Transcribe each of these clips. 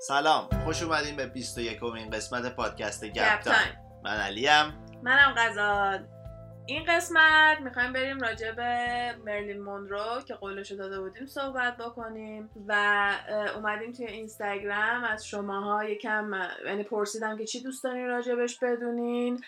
سلام خوش اومدین به 21 امین قسمت پادکست گپ time. من علیم. منم غزال. این قسمت می‌خوایم بریم راجع به مرلین مونرو که قولشو داده بودیم صحبت بکنیم و اومدیم توی اینستاگرام. از شماها یکم یعنی پرسیدیم که چی دوست دارین راجبش بدونین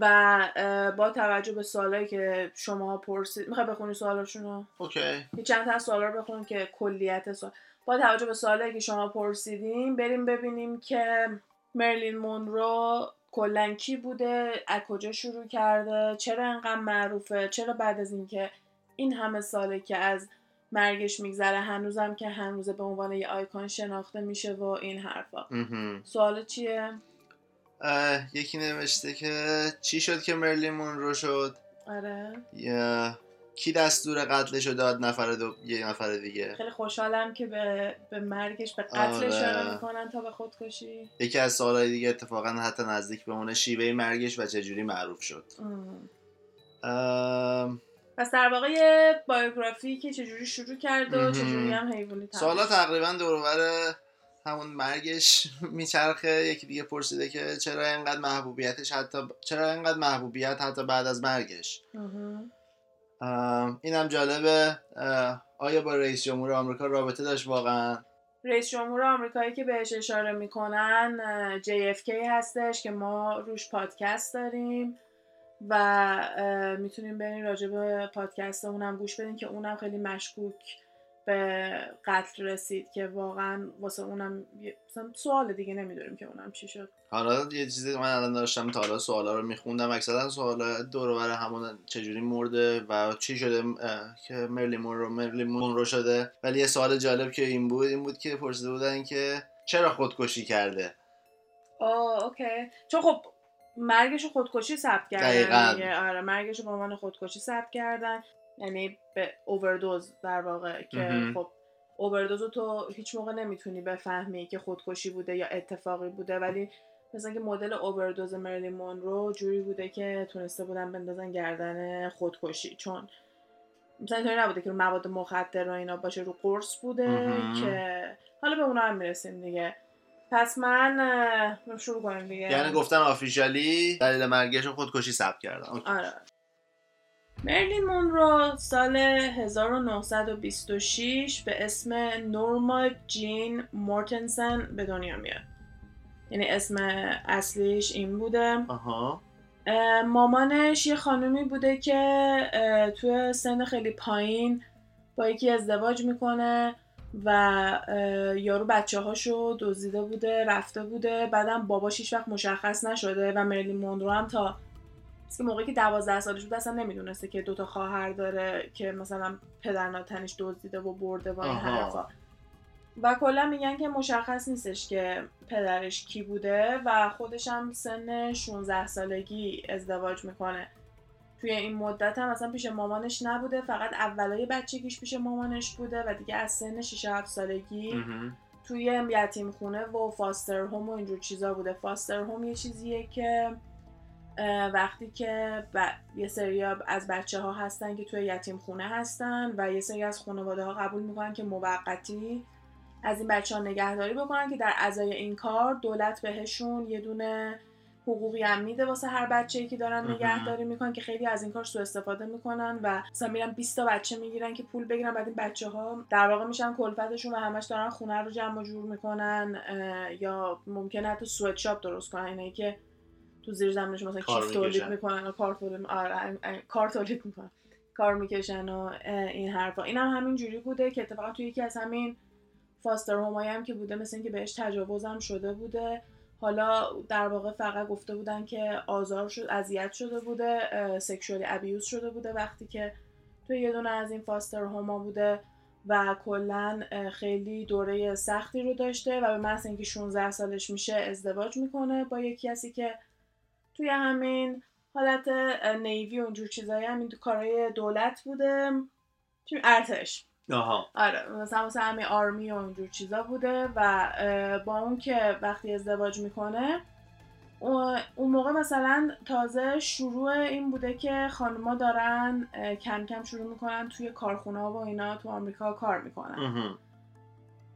و با توجه به سوالایی که شما پرسید می‌خوای بخونی سوالاشون رو okay چند تا سوالا رو بخون که کلیت سوال. با توجه به سوالایی که شما پرسیدیم بریم ببینیم که مرلین مونرو کلا کی بوده از کجا شروع کرده چرا انقدر معروفه چرا بعد از اینکه این همه ساله که از مرگش میگذره هنوزم که هنوزه به عنوان یه آیکون شناخته میشه و این حرفا. سوال چیه؟ یکی نوشته که چی شد که مرلین مونرو شد؟ آره. یا کی دستور قتلشو داد نفر دو یه نفر دیگه خیلی خوشحالم که به, به مرگش به قتل آره. اشاره می‌کنن تا به خودکشی یکی از سوالای دیگه اتفاقا حتی نزدیک به اونه شیوه مرگش و چجوری معروف شد ام. پس در واقع بایوگرافی که چجوری شروع کرد و. چجوری هم حیوانی سوالا. تقریبا دورور همون مرگش میچرخه یکی دیگه پرسیده که چرا اینقدر محبوبیتش حتی چرا اینقدر محبوبیت حتی بعد از مرگش. ام، اینم جالبه آیا با رئیس جمهور آمریکا رابطه داشت واقعا؟ رئیس جمهور آمریکایی که بهش اشاره می‌کنن JFK هستش که ما روش پادکست داریم و می‌تونیم بریم راجع به پادکست اونم گوش بدین که اونم خیلی مشکوک به قتل رسید که واقعا واسه اونم مثلا سوال دیگه نمی‌دونیم که اونم چی شد. حالا یه چیزی من الان داشتم تا حالا سوالا رو میخوندم. اکثرا سوالا دور و همون چجوری مرده و چی شده که مرلی مونرو مرلی مونرو شده. ولی یه سوال جالب که این بود این بود که پرسیده بودن که چرا خودکشی کرده؟ آه اوکی. چون خب مرگش رو خودکشی ثبت کردن آره مرگش رو به عنوان خودکشی ثبت کردن. یعنی به اووردوز در واقع که. خب اووردوز رو تو هیچ موقع نمی‌تونی بفهمی که خودکشی بوده یا اتفاقی بوده ولی مثلا که مدل اووردوز مرلی مونرو جوری بوده که تونسته بودن بندازن گردن خودکشی چون مثلا اینطوری نبوده که رو مواد مخدر و اینا باشه رو قرص بوده. که حالا به اونا هم می‌رسیم دیگه پس من شروع کنیم دیگه یعنی گفتن آفیشالی دلیل مرگش رو خودکشی ثبت کردن اوکی. آره مرلین مونرو سال 1926 به اسم نورما جین مورتنسن به دنیا میاد. یعنی اسم اصلیش این بوده. آها. اه، مامانش یه خانومی بوده که توی سن خیلی پایین با یکی ازدواج می‌کنه و یارو بچه هاشو دزدیده بوده رفته بوده. بعدم باباش هیچ وقت مشخص نشده و مرلین مونرو هم تا که موقعی که دوازده سالش بود اصلا نمی‌دونسته که دوتا خواهر داره که مثلا پدر ناتنش دزدیده و برده و این. حرفا و کلا میگن که مشخص نیستش که پدرش کی بوده و خودش هم سن 16 سالگی ازدواج می‌کنه توی این مدت هم اصلا پیش مامانش نبوده فقط اولای بچگیش پیش مامانش بوده و دیگه از سن 6 7 سالگی. توی یتیم خونه و فاستر هوم و اینجور چیزا بوده فاستر هوم یه چیزیه که وقتی که ب... یه سری از بچه ها هستن که توی یتیم خونه هستن و یه سری از خانواده ها قبول می‌کنن که موقتی از این بچه ها نگهداری بکنن که در ازای این کار دولت بهشون یه دونه حقوقی هم میده واسه هر بچه‌ای که دارن. نگهداری می‌کنن که خیلی از این کار سوء استفاده می‌کنن و مثلا میرن 20 تا بچه می‌گیرن که پول بگیرن بعد این بچه ها در واقع میشن کلفتشون و همش دارن خونه رو جمع و جور می‌کنن یا ممکنه حتی سوئت شاپ درست کنن اینایی که تو زیر زمینش مثلا کیف تولید. می‌کنن و کار تولید آره، کار تولید می‌کنن. کار می‌کشن و این حرفا. این هم همین جوری بوده که اتفاقا توی یکی از همین فاستر هومایی هم که بوده مثل اینکه بهش تجاوز هم شده بوده. حالا در واقع فقط گفته بودن که آزار شد اذیت شده بوده سکشوالی ابیوز شده بوده وقتی که توی یه دونه از این فاستر هوما بوده و کلا خیلی دوره سختی رو داشته و به محض اینکه 16 سالش میشه ازدواج می‌کنه با یکی کسی که توی همین حالت نیوی و اونجور چیزایی همین کارهای دولت بوده. چی ارتش. آها. آره مثلا مثلا همین آرمی و اینجور چیزا بوده و با اون که وقتی ازدواج می‌کنه اون موقع مثلا تازه شروع این بوده که خانوما دارن کم کم شروع می‌کنن توی کارخونه و اینا تو آمریکا کار می‌کنن.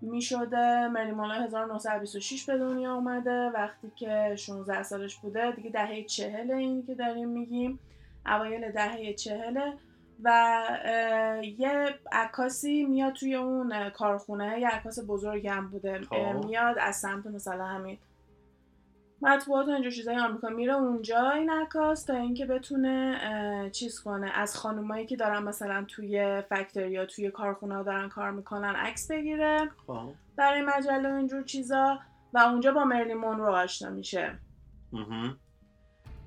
می‌شده. مرلی مونرو 1926 به دنیا اومده. وقتی که 16 سالش بوده دیگه دهه چهل این که داریم میگیم اوایل دهه چهله و یه عکاسی میاد توی اون کارخونه. یه عکاس بزرگ هم بوده. خب. میاد از سمت مثلا همین مطبوعات و اینجور چیزای آمریکا میره اونجا این عکاس تا اینکه بتونه چیز کنه. از خانومایی که دارن مثلا توی فکتوری یا توی کارخونه ها دارن کار می‌کنن عکس بگیره. خب. برای مجله و اینجور چیزا. و اونجا با مرلی مونرو آشنا میشه.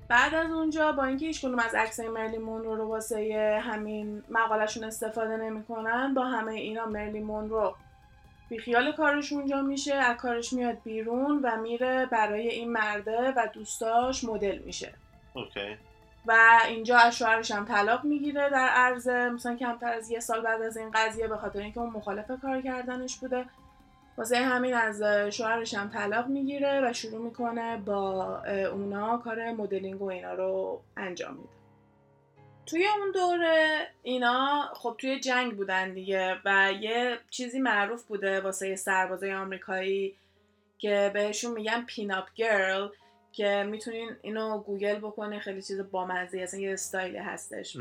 بعد از اونجا با اینکه هیچ کدوم از عکسای مرلی مونرو رو واسه همین مقالشون استفاده نمی‌کنن با همه اینا مرلی مونرو بیخیال کارش اونجا میشه از کارش میاد بیرون و میره برای این مرده و دوستاش مدل میشه. اوکی. و اینجا از شوهرش هم طلاق می‌گیره در عرض مثلا کمتر از یه سال بعد از این قضیه به خاطر اینکه اون مخالف کار کردنش بوده. واسه همین از شوهرش هم طلاق می‌گیره و شروع می‌کنه با اونا کار مدلینگ و اینا رو انجام میده. توی اون دوره اینا خب توی جنگ بودن دیگه و یه چیزی معروف بوده واسه سربازای آمریکایی که بهشون میگن pin-up girl که می‌تونین اینو گوگل بکنه خیلی چیز بامزه اصلا یه استایلی هستش.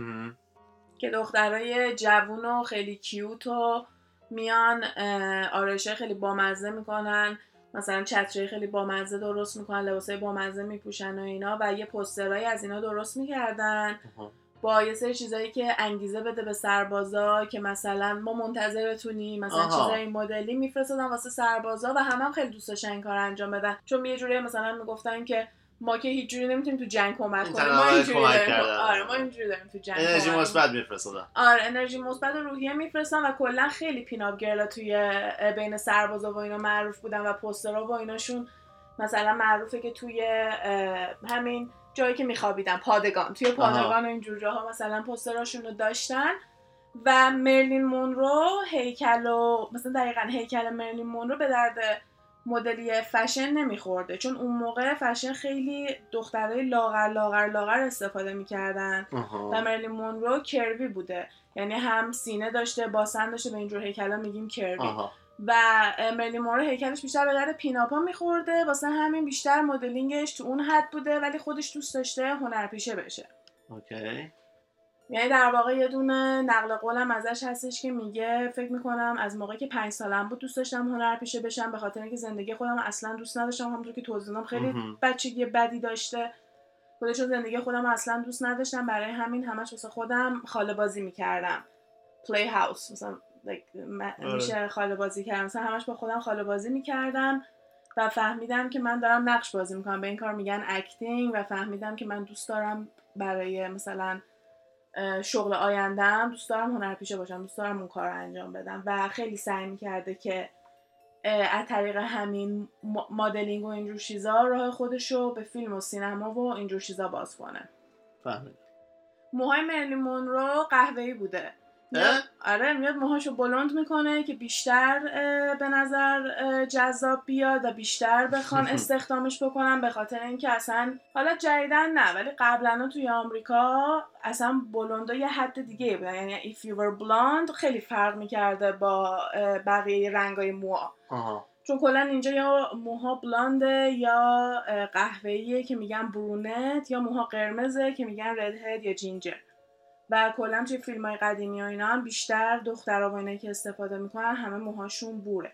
که دخترای جوون و خیلی cute و میان آرایشه خیلی بامزه می‌کنن مثلا چتری خیلی بامزه درست می‌کنن لباسای بامزه میپوشن و اینا و یه پوسترهایی از اینا درست می‌کردن. با یه سری چیزایی که انگیزه بده به سربازا که مثلا ما منتظرتونیم مثلا آها. چیزای مدلی میفرستادن واسه سربازا و همه هم خیلی دوست داشتن این کار انجام بدن. چون یه جوری مثلا می‌گفتن که ما که هیچ جوری نمی‌تونیم تو جنگ کمک کنیم. ما اینجوری. آره ما اینجوری داریم تو جنگ انرژی مثبت میفرستادن. آره انرژی مثبت و روحیه میفرستن و کلا خیلی پیناپ گرلا توی بین سربازا و اینا معروف بودن و پوسترها و ایناشون مثلا معروفه که توی همین جایی که میخوابیدن پادگان. توی پادگان و اینجور جاها مثلا پوستراشون رو داشتن و مرلین مونرو هیکل و مثلا دقیقا هیکل مرلین مونرو به درد model ی fashion نمیخورده. چون اون موقع فشن خیلی دخترای لاغر لاغر لاغر استفاده می‌کردن. و مرلین مونرو curvy بوده. یعنی هم سینه داشته باسن داشته به اینجور هیکلا میگیم curvy. آها. و اه، مرلین مونرو هیکلش بیشتر به درد pin-up ا میخورده. واسه همین بیشتر مدلینگش تو اون حد بوده ولی خودش دوست داشته هنرپیشه بشه. okay. یعنی در واقع یه دونه نقل قولم ازش هستش که میگه فکر می‌کنم از موقعی که پنج سالم بود دوست داشتم هنرپیشه بشم به خاطر اینکه زندگی خودم اصلا دوست نداشتم. همونطور که توضیح خیلی. بچگی بدی داشته. خودشون زندگی خودم اصلا دوست نداشتم. برای همین همش واسه خودم خاله بازی می‌کردم. play house مثلا. میشه خاله بازی کردم مثلا همش با خودم خاله بازی می‌کردم و فهمیدم که من دارم نقش بازی می‌کنم. به این کار میگن acting و فهمیدم که من دوست دارم برای مثلا شغل آیندهم دوست دارم هنرپیشه باشم دوست دارم اون کار رو انجام بدم و خیلی سعی می‌کرده که از طریق همین مدلینگ و اینجور چیزا راه خودش رو به فیلم و سینما و اینجور چیزا باز کنه. فهمیدم. موهای مرلی مونرو قهوه‌ای بوده. آره میاد موهاشو بلند می‌کنه که بیشتر به نظر جذاب بیاد و بیشتر بخوان استخدامش بکنن به خاطر اینکه اصلا حالا جدیدن نه ولی قبلا توی آمریکا اصلا بلوندا یه حد دیگه بودن یعنی if you were blonde خیلی فرق می‌کرده با بقیه رنگای موها. آها. چون کلا اینجا یا موها بلانده یا قهوه‌ایه که میگن برونت یا موها قرمزه که میگن رد هد یا جینجر. و کلا توی فیلم های قدیمی و اینا هم بیشتر دخترها و اینایی که استفاده می‌کنن همه موهاشون بوره.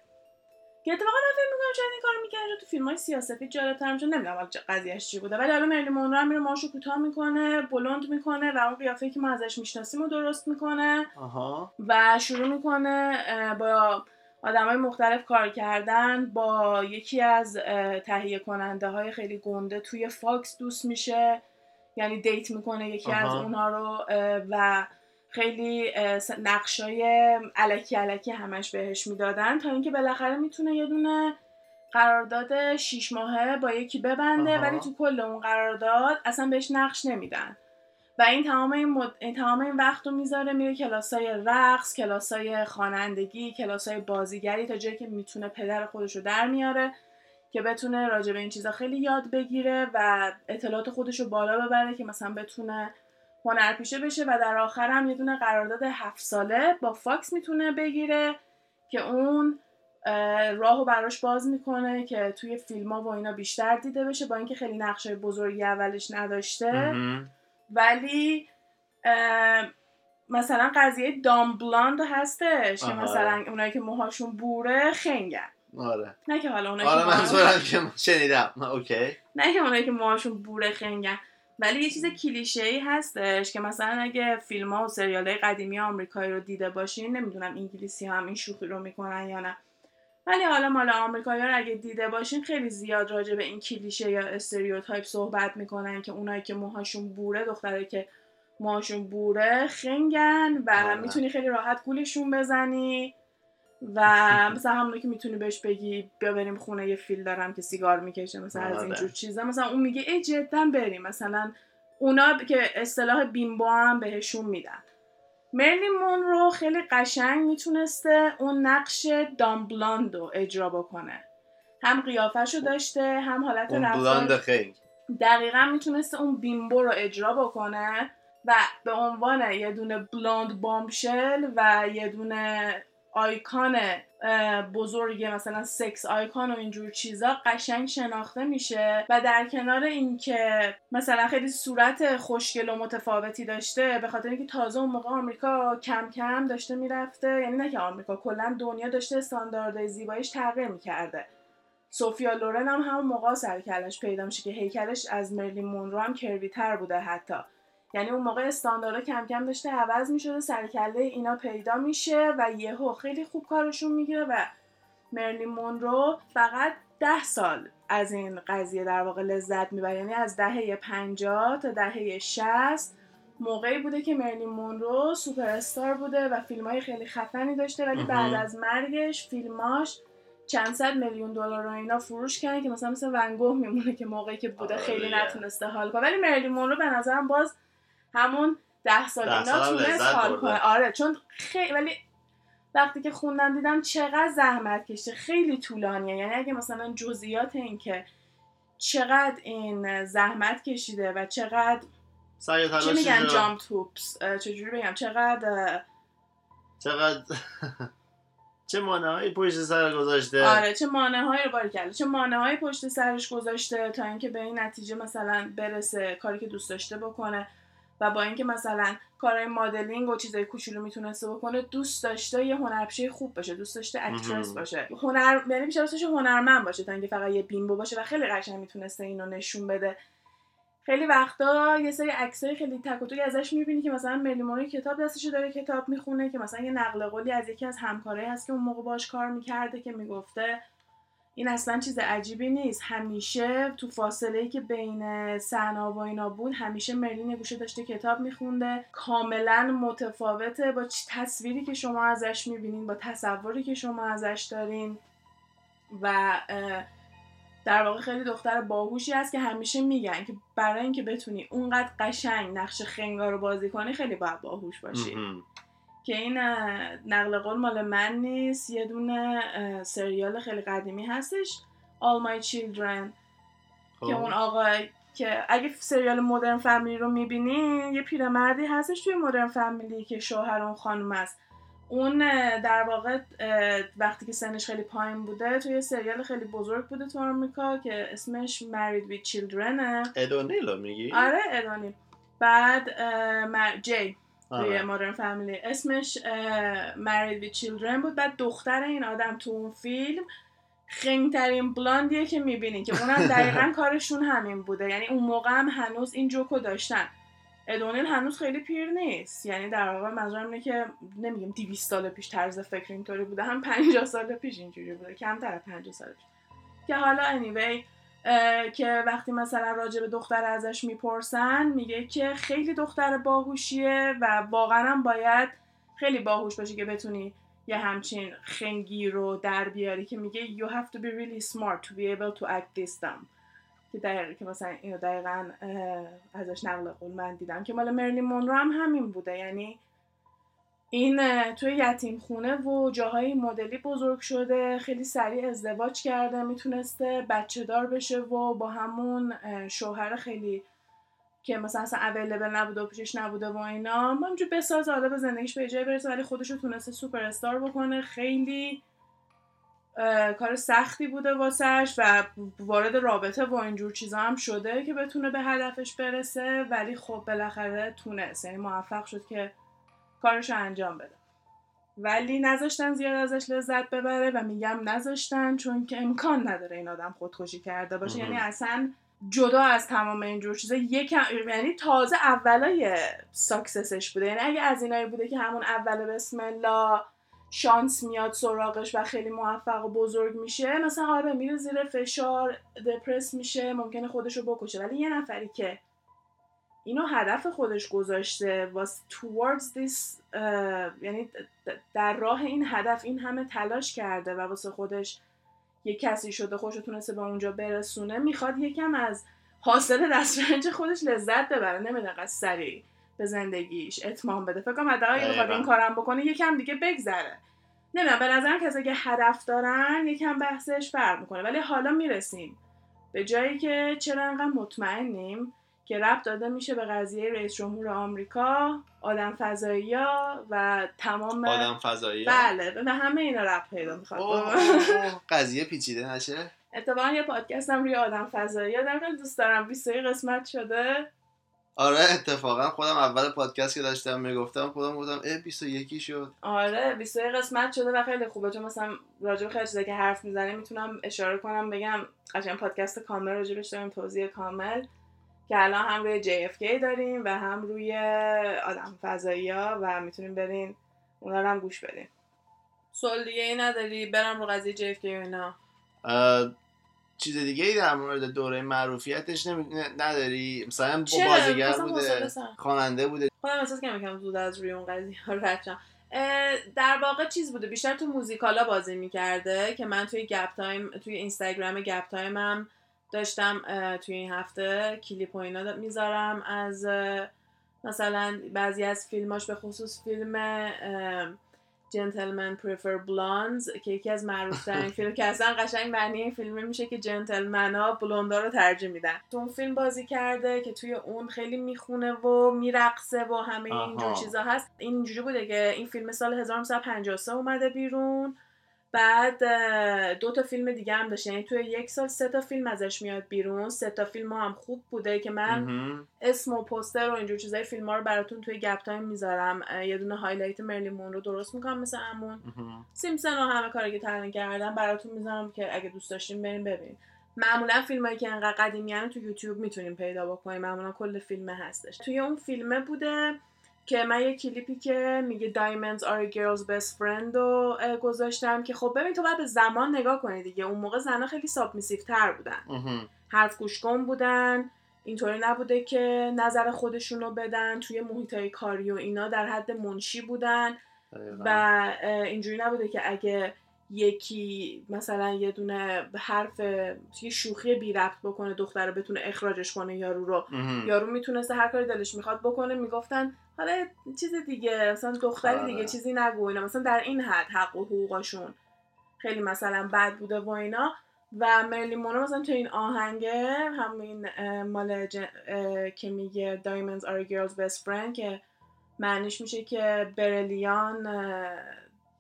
که اتفاقا من فکر می‌کنم شاید این کارو می‌کنه تو فیلم های سیاسفید جالب‌تر میشه نمی‌دونم حالا قضیهش چی بوده ولی حالا مرلی مونرو هم میره موهاشو کوتاه می‌کنه بلند می‌کنه و اون قیافه‌ای که ما ازش می‌شناسیم رو درست می‌کنه. آها. و شروع می‌کنه با آدم های مختلف کار کردن با یکی از تهیه کننده های خیلی گنده توی فاکس دوست میشه. یعنی date می‌کنه یکی از آها. اونها رو و خیلی نقشای الکی الکی همش بهش می‌دادن تا اینکه بالاخره می‌تونه یه دونه قرارداد شیش ماهه با یکی ببنده آها. ولی تو کل اون قرارداد اصلا بهش نقش نمیدن و این تمام این, مد... این تمام این وقت رو می‌ذاره میره کلاسای رقص کلاسای خوانندگی کلاسای بازیگری تا جایی که می‌تونه پدر خودش رو در میاره که بتونه راجع به این چیزا خیلی یاد بگیره و اطلاعات خودش رو بالا ببره که مثلا بتونه هنرپیشه بشه و در آخر هم یه دونه قرارداد هفت ساله با فاکس می‌تونه بگیره که اون راهو براش باز می‌کنه که توی فیلم ها و اینا بیشتر دیده بشه با اینکه خیلی نقشه بزرگی اولش نداشته. ولی مثلا قضیه دام بلاند هستش که. مثلا اونایی که موهاشون بوره خنگن آره. نه که حالا اونایی آره منظورم که شنیدم. OK. نه که اونایی که موهاشون بوره خنگن. ولی یه چیز کلیشه ای هستش که مثلا اگه فیلم ها و سریال های قدیمی آمریکایی رو دیده باشین نمی‌دونم انگلیسی هم این شوخی رو می‌کنن یا نه. ولی حالا مال آمریکایی رو اگه دیده باشین خیلی زیاد راجع به این کلیشه یا stereotype صحبت می‌کنن که اونایی که موهاشون بوره دخترایی که موهاشون بوره خنگن و آره. می‌تونی خیلی راحت گولشون بزنی. و مثلا همونو که می‌تونی بهش بگی بیا بریم خونه یه فیل دارم که سیگار می‌کشه مثلا از آره. اینجور چیزا. مثلا اون میگه ای جدا بریم. مثلا اونا که اصطلاح بیمبو هم بهشون میدن. مرلین مونرو خیلی قشنگ می‌تونسته اون نقش دامبلاند رو اجرا بکنه. هم قیافش رو داشته هم حالت اون بلاند دقیقا می‌تونسته اون بیمبو رو اجرا بکنه و به عنوان یه دونه بلاند بامشل و یه دونه آیکان بزرگ مثلا سکس آیکان و اینجور چیزا قشنگ شناخته میشه و در کنار اینکه مثلا خیلی صورت خوشگل و متفاوتی داشته به خاطر اینکه تازه اون موقع آمریکا کم کم داشته می‌رفته یعنی نه که آمریکا کلا دنیا داشته استانداردهای زیباییش تغییر می‌کرده. سوفیا لورن هم همون موقع سر کلش پیدا میشه که هیکلش از مرلین مونرو هم کروی تر بوده حتی. یعنی اون موقع استانداردها کم کم داشته عوض می‌شده سرکله اینا پیدا میشه و یهو خیلی خوب کارشون می‌گیره و مرلین مونرو فقط ده سال از این قضیه در واقع لذت می‌بره یعنی از دهه 50 تا دهه 60 موقعی بوده که مرلین مونرو سوپر استار بوده و فیلم های خیلی خفنی داشته ولی. بعد از مرگش فیلماش چند صد میلیون دلار و اینا فروش کردن که مثلا مثل ونگوه میمونه که موقعی که بوده آره خیلی. نتونسته حال کنه ولی مرلین مونرو به نظرم باز همون ده سال اینا تونست حال. کنه. آره چون خیلی ولی وقتی که خوندم دیدم چقدر زحمت کشته خیلی طولانیه. یعنی اگه مثلا جزئیات این که چقدر این زحمت کشیده و چقدر سعی چی میگن؟ جامپ توپس. چجوری بگم؟ چقدر چقدر چه مانعهایی پشت سر گذاشته؟ آره چه مانع هایی رو باری کرده. چه مانع هایی پشت سرش گذاشته تا اینکه به این نتیجه مثلا برسه کاری که دوست داشته بکنه. و با اینکه مثلا کارهای مدلینگ و چیزای کوچولو می‌تونسته بکنه دوست داشته یه هنرپیشه خوب باشه دوست داشته اکترس. باشه هنر یعنی بیشتر دوست هنرمند باشه تا اینکه فقط یه بیمبو باشه و خیلی قشنگ می‌تونسته اینو نشون بده خیلی وقتا یه سری عکسای خیلی تک و توک ازش می‌بینی که مثلا ملیمونی کتاب دستش داره کتاب می‌خونه که مثلا یه نقل قولی از یکی از همکارایی هست که اون موقع باش کار می‌کرده که می‌گفته این اصلا چیز عجیبی نیست. همیشه تو فاصله ای که بین سنا و اینا بود همیشه مرلین گوشه داشته کتاب میخونده. کاملا متفاوته با تصویری که شما ازش می‌بینین با تصوری که شما ازش دارین. و در واقع خیلی دختر باهوشی هست که همیشه میگن که برای اینکه بتونی اونقدر قشنگ نقش خنگا رو بازی کنی خیلی باید باهوش باشی. که این نقل قول مال من نیست یه دونه سریال خیلی قدیمی هستش All My Children خب. که اون آقای که اگه سریال مدرن فامیلی رو می‌بینین یه پیرمردی هستش توی مدرن فامیلی که شوهر اون خانم است اون در واقع وقتی که سنش خیلی پایین بوده توی سریال خیلی بزرگ بوده تو آمریکا که اسمش Married with Childrenه ادونیلو میگی آره ادانی بعد. جی توی. مادرن فامیلی اسمش Married with Children بود. بعد دختر این آدم تو اون فیلم خنگترین بلاندیه که می‌بینی که اونم دقیقا کارشون همین بوده. یعنی اون موقع هم هنوز این جوکو داشتن. ادونیل هنوز خیلی پیر نیست. یعنی در واقع منظورم اینه که نمیگم 200 سال پیش طرز فکر اینطوری بوده. هم 50 سال پیش اینجوری بوده. کمتر از 50 سال پیش. که حالا anyway که وقتی مثلا راجع به دختر ازش می‌پرسن میگه که خیلی دختر باهوشیه و واقعا باید خیلی باهوش باشی که بتونی یه همچین خنگی رو در بیاری که میگه you have to be really smart to be able to act this dumb. که دقیقا که مثلا اینو دقیقا ازش نقل قول من دیدم که مال مرلین مونرو هم همین بوده. یعنی این توی یتیم خونه و جاهای مدلی بزرگ شده خیلی سریع ازدواج کرده می‌تونسته بچه دار بشه و با همون شوهر خیلی که مثلا اصلا اویلیبل نبوده و پیشش نبوده و اینا همونجور بسازه حالا به زندگیش به جای برسه ولی خودش تونسته سوپر استار بکنه. خیلی کار سختی بوده واسش و وارد رابطه با اینجور چیزا هم شده که بتونه به هدفش برسه ولی خب بالاخره تونست یعنی موفق شد که کارش رو انجام بده. ولی نذاشتن زیاد ازش لذت ببره و میگم نذاشتن چون که امکان نداره این آدم خودکشی کرده باشه. یعنی اصلا جدا از تمام اینجور چیزا یکم یعنی تازه اولای ساکسسش بوده. یعنی اگه از اینایی بوده که همون اول بسم الله شانس میاد سراغش و خیلی موفق و بزرگ میشه مثلا آره میره زیر فشار دپرس میشه ممکنه خودش رو بکشه. ولی یه نفری که اینو هدف خودش گذاشته. Was towards this اه، یعنی در راه این هدف این همه تلاش کرده و واسه خودش یه کسی شده خوش تونسته به اونجا برسونه می‌خواد یکم از حاصل دسترنج خودش لذت ببره. نمیده انقدر سریع به زندگیش اتمام بده. فکر کنم حداقل دقیقاً. این کارم بکنه یکم دیگه بگذره. نمی‌دونم به نظرم کسی که هدف دارن یکم بحثش فرق می‌کنه. ولی حالا می‌رسیم به جایی که چرا انقدر مطمئنیم. که ربط داده میشه به قضیه رئیس جمهور آمریکا آدم فضایی و تمام آدم فضایی بله به همه اینا ربط پیدا می‌خواد. قضیه پیچیده نشه؟ اتفاقا یه پادکستم روی آدم فضایی دارم خیلی دوست دارم 20 قسمت شده. آره اتفاقا خودم اول پادکست که داشتم می‌گفتم خودم گفتم اه 21 شد. آره 20 قسمت شده و خیلی خوبه چون مثلا راجع خیلی چیزا که حرف می‌زنیم می‌تونم اشاره کنم بگم قشنگ پادکست کامل راجبش داریم توضیح کامل. که الان هم روی JFK داریم و هم روی آدم فضایی ها و می‌تونیم برین اونا رو هم گوش بدین. سوال دیگه ای نداری؟ برم رو قضیه JFK و اینا. چیز دیگه ای در مورد دوره معروفیتش نمی... نداری؟ مثلا با؟ بازیگر بوده. خواننده بوده. خودم احساس کنم یکم زود از روی اون قضیه ها رد در واقع چیز بوده؟ بیشتر تو musical ا بازی می‌کرده که من توی گپ تایم توی اینستاگرام گپ تایمم داشتم توی این هفته کلیپ و اینا می‌ذارم. از مثلا بعضی از فیلماش به خصوص فیلم Gentlemen Prefer Blondes که یکی از معروف ترین فیلم که اصلا قشنگ معنی این فیلم میشه که جنتلمن ها بلوندا رو ترجیح میدن. تو اون فیلم بازی کرده که توی اون خیلی می‌خونه و میرقصه و همه اینجور. چیزا هست. اینجوری بوده که این فیلم سال 1953 اومده بیرون. بعد دو تا فیلم دیگه هم داشت یعنی توی یک سال سه تا فیلم ازش میاد بیرون. سه تا فیلم هم خوب بوده که من مهم. اسم و پوستر و اینجور چیزای فیلم ها رو براتون توی گپ تایم می‌ذارم یه دونه هایلایت مرلی مون رو درست می‌کنم مثل امون. سیمسن و همه کاری که تعریف کردم براتون می‌ذارم که اگه دوست داشتین بریم ببینید معمولا فیلمایی که انقدر قدیمی تو یوتیوب می‌تونیم پیدا بکنیم. معمولا کل فیلم هستش. توی اون فیلمه بوده که من یه کلیپی که میگه Diamonds are a girl's best friend رو گذاشتم که خب ببین تو باید به زمان نگاه کنی دیگه. اون موقع زنها خیلی سابمیسیو تر بودن. حرف گوش کن بودن. اینطوری نبوده که نظر خودشونو بدن. توی محیط های کاری و اینا در حد منشی بودن. دقیقاً. و اینجوری نبوده که اگه یکی مثلا یه دونه حرف یه شوخی بی ربط بکنه دختر رو بتونه اخراجش کنه یارو رو. مهم. یارو می‌تونسته هر کاری دلش می‌خواد بکنه. می‌گفتن حالا چیز دیگه مثلا دختری. دیگه چیزی نگو اینا. مثلا در این حد حق و حقوقشون. خیلی مثلا بد بوده و اینا. و مرلی مونرو مثلا تو این آهنگه همین مال جن- که میگه Diamonds are a girl's best friend که معنیش میشه که برلیان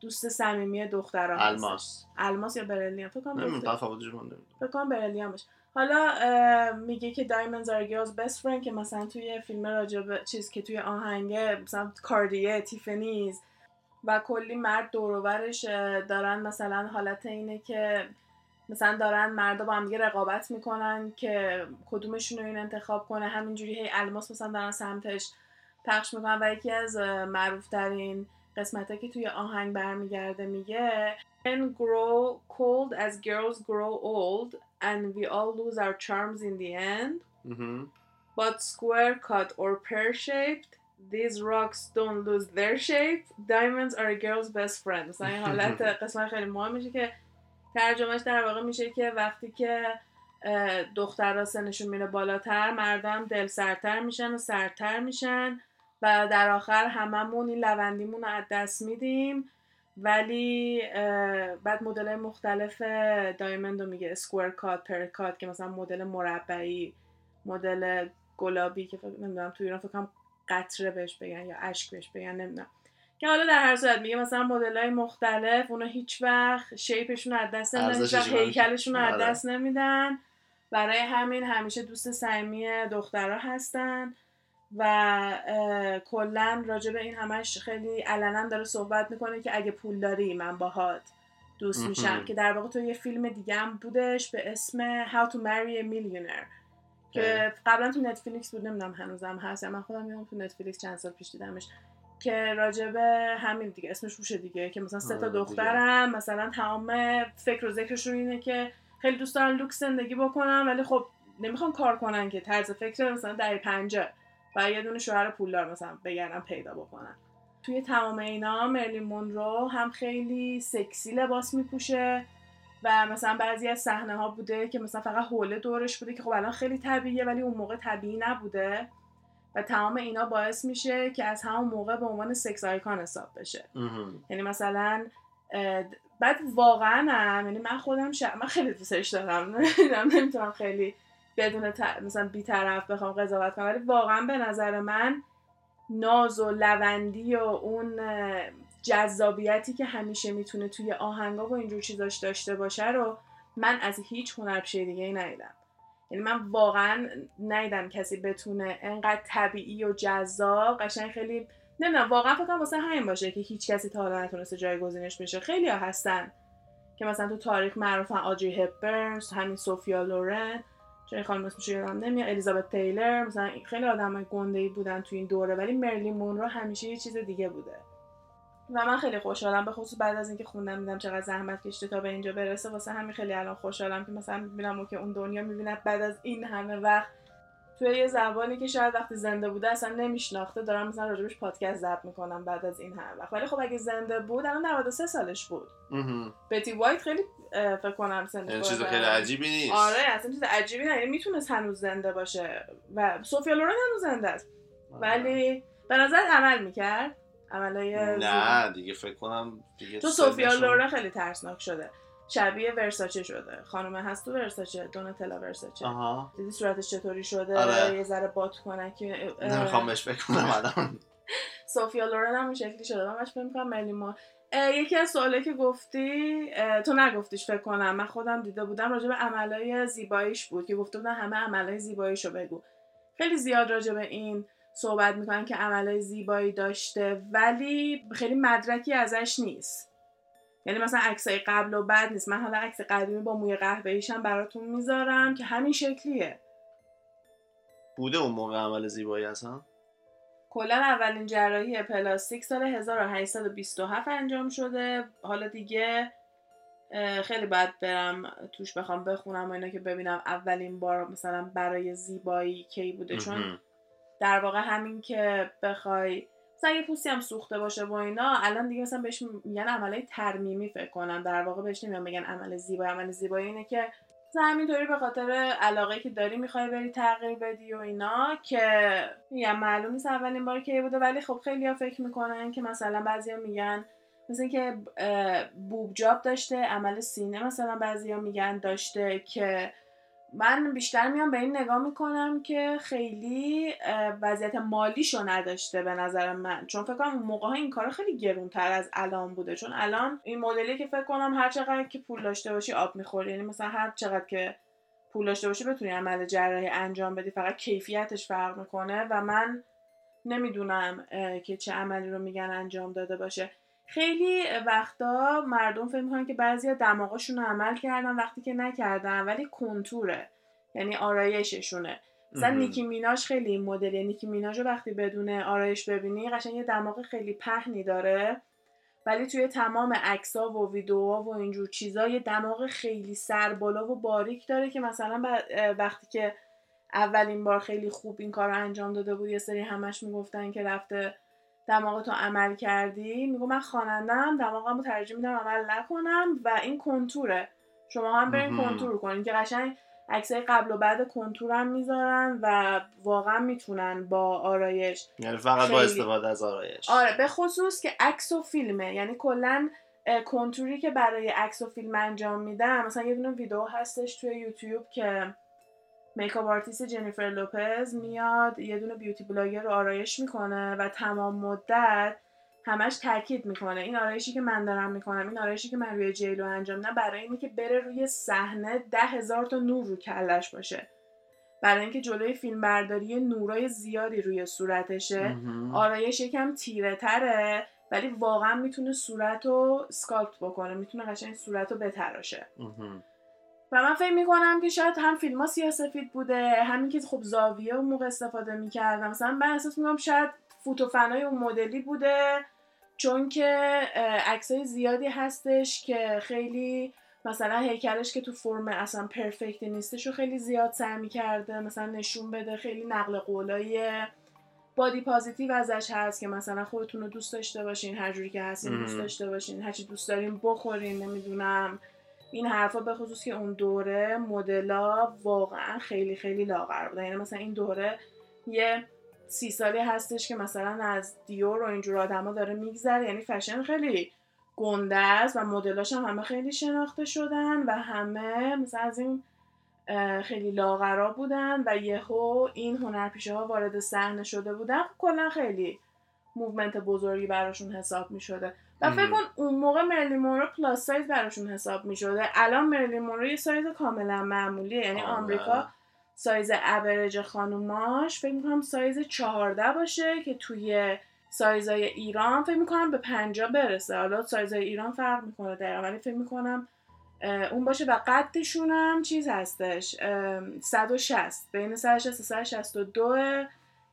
دوست صمیمی دختران. الماس. الماس یا برلیان؟ فکر کنم. تفاوتش نمی‌دونم. فکر کنم برلیان باشه. حالا میگه که are a girl's best friend که مثلا توی فیلم راجب چیز که توی آهنگه مثلا کاردیه تیفنیز و کلی مرد دوروبرش دارن مثلا حالت اینه که مثلا دارن مردا با هم دیگه رقابت می‌کنن که کدومشون رو این انتخاب کنه. همینجوری هی الماس مثلا دارن سمتش پخش می‌کنن و یکی از معروف ترین قسمت که توی آهنگ برمیگرده میگه Men grow cold as girls grow old and we all lose our charms in the end. مهم. but square cut or pear shaped these rocks don't lose their shape. Diamonds are a girl's best friend مثلا این حالت قسمت خیلی مهم میشه که ترجمهش در واقع میشه که وقتی که دخترها سنشون میره بالاتر مردم دل سرتر میشن و سرتر میشن و در آخر هممون این لوندیمون رو از دست میدیم. ولی بعد مدل مختلف دایمند رو میگه اسکوئر کات پر کات که مثلا مدل مربعی مدل گلابی که فکر نمی‌دونم تو ایران فکر کنم قطره بهش بگن یا اشک بهش بگن نمی‌دونم. که حالا در هر صورت میگه مثلا مدل های مختلف اونا هیچ وقت شیپشون از دست نمیدن هیکلشون از آره. دست نمیدن. برای همین همیشه دوست صمیمی دخترها هستن. و کلا راجع به این همش خیلی علنا داره صحبت می‌کنه که اگه پول داری من باهات دوست میشم. که در واقع تو یه فیلم دیگه هم بودش به اسم How to Marry a Millionaire که قبلا تو نتفلیکس بود نمی‌دونم هنوزم هست من خودم میام تو نتفلیکس چند سال پیش دیدمش که راجع به همین دیگه اسمش روشه دیگه که مثلا سه تا آره. دخترم مثلا تمام فکر و ذکرشون اینه که خیلی دوست دارن لوکس زندگی بکنن ولی خب نمی‌خوان کار کنن که طرز فکر مثلا در پنجه و یه دونه شوهر پولدار مثلا بگردن پیدا بکنن. توی تمام اینا مرلین مونرو هم خیلی سکسی لباس میپوشه و مثلا بعضی از صحنه ها بوده که مثلا فقط حوله دورش بوده که خب الان خیلی طبیعیه ولی اون موقع طبیعی نبوده. و تمام اینا باعث میشه که از همون موقع به عنوان سکس آیکان حساب بشه. یعنی مثلا بعد واقعا هم یعنی من خودم ش... من خیلی دوستش دارم. نمی‌تونم خیلی بدون ت... مثلا بیطرف بخوام قضاوت کنم ولی واقعا به نظر من ناز و لوندی و اون جذابیتی که همیشه می‌تونه توی آهنگا و اینجور چیزاش داشته باشه رو من از هیچ هنرپیشه دیگه ای ندیدم. یعنی من واقعا ندیدم کسی بتونه انقدر طبیعی و جذاب قشنگ خیلی نمی‌دونم واقعا فکر کنم واسه همین باشه که هیچ کسی تا حالا نتونسته جایگزینش بشه. خیلی ها هستن که مثلا تو تاریخ معروفن آجی هپبرنز همین سوفیا لورن. این خانم اسمش یادم نمیاد الیزابت تیلر مثلا خیلی آدم گنده ای بودن تو این دوره ولی مرلین مونرو همیشه یه چیز دیگه بوده. و من خیلی خوشحالم به خصوص بعد از اینکه خوندم دیدم چقدر زحمت کشیده تا به اینجا برسه. واسه همین خیلی الان خوشحالم که مثلا می‌بینم که اون دنیا می‌بیند بعد از این همه وقت. توی یه زبانی که شاید وقتی زنده بوده اصلا نمیشناخته دارم مثلا راجبش پادکست ضبط می‌کنم بعد از این همه وقت. ولی خب اگه زنده بود الان 93 سالش بود. بتی وایت خیلی فکر کنم سن یعنی چیز. خیلی عجیبی نیست. آره اصلا چیز عجیبی نه. یعنی می‌تونست هنوز زنده باشه و سوفیا لورن هنوز زنده است. ولی به نظر عمل می‌کرد؟ عملای نه دیگه فکر کنم دیگه تو سوفیا لورن خیلی ترسناک شده. شبیه ورساچه شده. خانم هست تو ورساچه دوناتلا ورساچه آها. دیدی صورتش چطوری شده؟ آره. یه ذره بات کنه که نمی‌خوام بهش فکر کنم الان. سوفیا لورن هم شکلی شده. من بهش فکر می‌کنم مرلین مون- اه، یکی از سوالایی که گفتی تو نگفتیش فکر کنم. من خودم دیده بودم راجع به عملای زیباییش بود که گفته بودن همه عملای زیباییشو بگو. خیلی زیاد راجع به این صحبت می‌کنن که عملای زیبایی داشته ولی خیلی مدرکی ازش نیست. یعنی مثلا عکسای قبل و بعد نیست. من حالا عکس قدیمی با موی قهوه‌ایشم براتون می‌ذارم که همین شکلیه. بوده اون موقع عمل زیبایی اصلا کلا اولین جراحی پلاستیک سال 1827 انجام شده. حالا دیگه خیلی بعد برم توش بخوام بخونم و اینا که ببینم اولین بار مثلا برای زیبایی کی بوده. چون. در واقع همین که بخوای مثلا یه پوستی هم سوخته باشه با اینا الان دیگه مثلا بهش میگن عملای ترمیمی فکر کنم. در واقع بهش نمیان بگن عمل زیبایی. عمل زیبایی اینه که همینطوری به خاطر علاقه که داری می‌خوای بری تغییر بدی و اینا که میگم معلوم نیست اولین بار کی بوده. ولی خب خیلی ها فکر می‌کنن که مثلا بعضیا میگن مثل اه، بوب جاب داشته عمل سینه مثلا بعضیا میگن داشته که من بیشتر میام به این نگاه می‌کنم که خیلی وضعیت مالیشو نداشته به نظر من. چون فکر کنم موقع ها این کارا خیلی گرونتر از الان بوده. چون الان این مدلی که فکر کنم هر چقدر که پول داشته باشی آب می‌خوری. یعنی مثلا هر چقدر که پول داشته باشی بتونی عمل جراحی انجام بدی. فقط کیفیتش فرق می‌کنه و من نمی‌دونم که چه عملی رو میگن انجام داده باشه. خیلی وقتا مردم فکر می‌کنن که بعضی دماغاشون رو عمل کردن وقتی که نکردن ولی کنتوره. یعنی آرایششونه. مثلا. نیکی میناش خیلی این مدلیه نیکی میناش رو وقتی بدون آرایش ببینی قشنگ یه دماغ خیلی پهنی داره. ولی توی تمام عکس‌ها و ویدیوها و اینجور چیزا یه دماغ خیلی سربالا و باریک داره که مثلا وقتی که اولین بار خیلی خوب این کار رو انجام داده بود یه سری همش می‌گفتن که رفته دماغ تو عمل کردی میگو من خوانندم دماغم رو ترجیح میدم عمل نکنم و این کنتوره شما هم برین. contour کنین که قشنگ عکسای قبل و بعد contour هم می‌ذارن و واقعا می‌تونن با آرایش یعنی فقط با خیلی. استفاده از آرایش آره به خصوص که عکس و فیلمه یعنی کلا contour ی که برای عکس و فیلم انجام میدم مثلا یه دونه ویدیو هستش توی یوتیوب که makeup artist جنیفر لوپز میاد یه دونه beauty blogger رو آرایش می‌کنه و تمام مدت همش تاکید می‌کنه این آرایشی که من دارم می‌کنم این آرایشی که من روی جیلو انجام میدم برای اینه که بره روی صحنه ده هزار تا نور رو کلش باشه برای اینکه جلوی فیلم برداری نورای زیادی روی صورتشه. آرایش یکم تیره تره ولی واقعا می‌تونه صورت رو سکالپت بکنه می‌تونه قشنگ صورت رو بتراشه. و من فکر می‌کنم که شاید هم فیلم ها سیاسفید بوده همین که خب زاویه اون موقع استفاده می‌کردم مثلا من احساس می‌کنم شاید فوتوفنای اون مدلی بوده چون که عکسای زیادی هستش که خیلی مثلا هیکلش که تو فرم اصلا پرفکتی نیستش و خیلی زیاد سعی می‌کرده مثلا نشون بده خیلی نقل قولای بادی پازیتیو ازش هست که مثلا خودتون رو دوست داشته باشین هر جوری که هستین دوست. داشته باشین هرچی دوست دارین بخورین نمی‌دونم این حرفا به خصوص که اون دوره مدلا واقعا خیلی خیلی لاغر بودن. یعنی مثلا این دوره یه سی سالی هستش که مثلا از دیور و اینجور آدما داره میگذره. یعنی فشن خیلی گنده است و مدلاش هم همه خیلی شناخته شدن و همه مثلا از این خیلی لاغرا بودن و یهو این هنرپیشه ها وارد صحنه شده بودن. خب کلا خیلی movement بزرگی براشون حساب می شده و فکر. کن اون موقع مرلین مونرو plus size براشون حساب می شده الان مرلین مونرو یه سایز کاملا معمولیه یعنی. آمریکا سایز average خانوماش فکر می‌کنم سایز 14 باشه که توی سایزای ایران فکر می‌کنم به 50 برسه حالا سایزای ایران فرق می‌کنه دقیقا ولی فکر می‌کنم اون باشه و قدشون هم چیز هستش اه، 160 بین 160 تا 162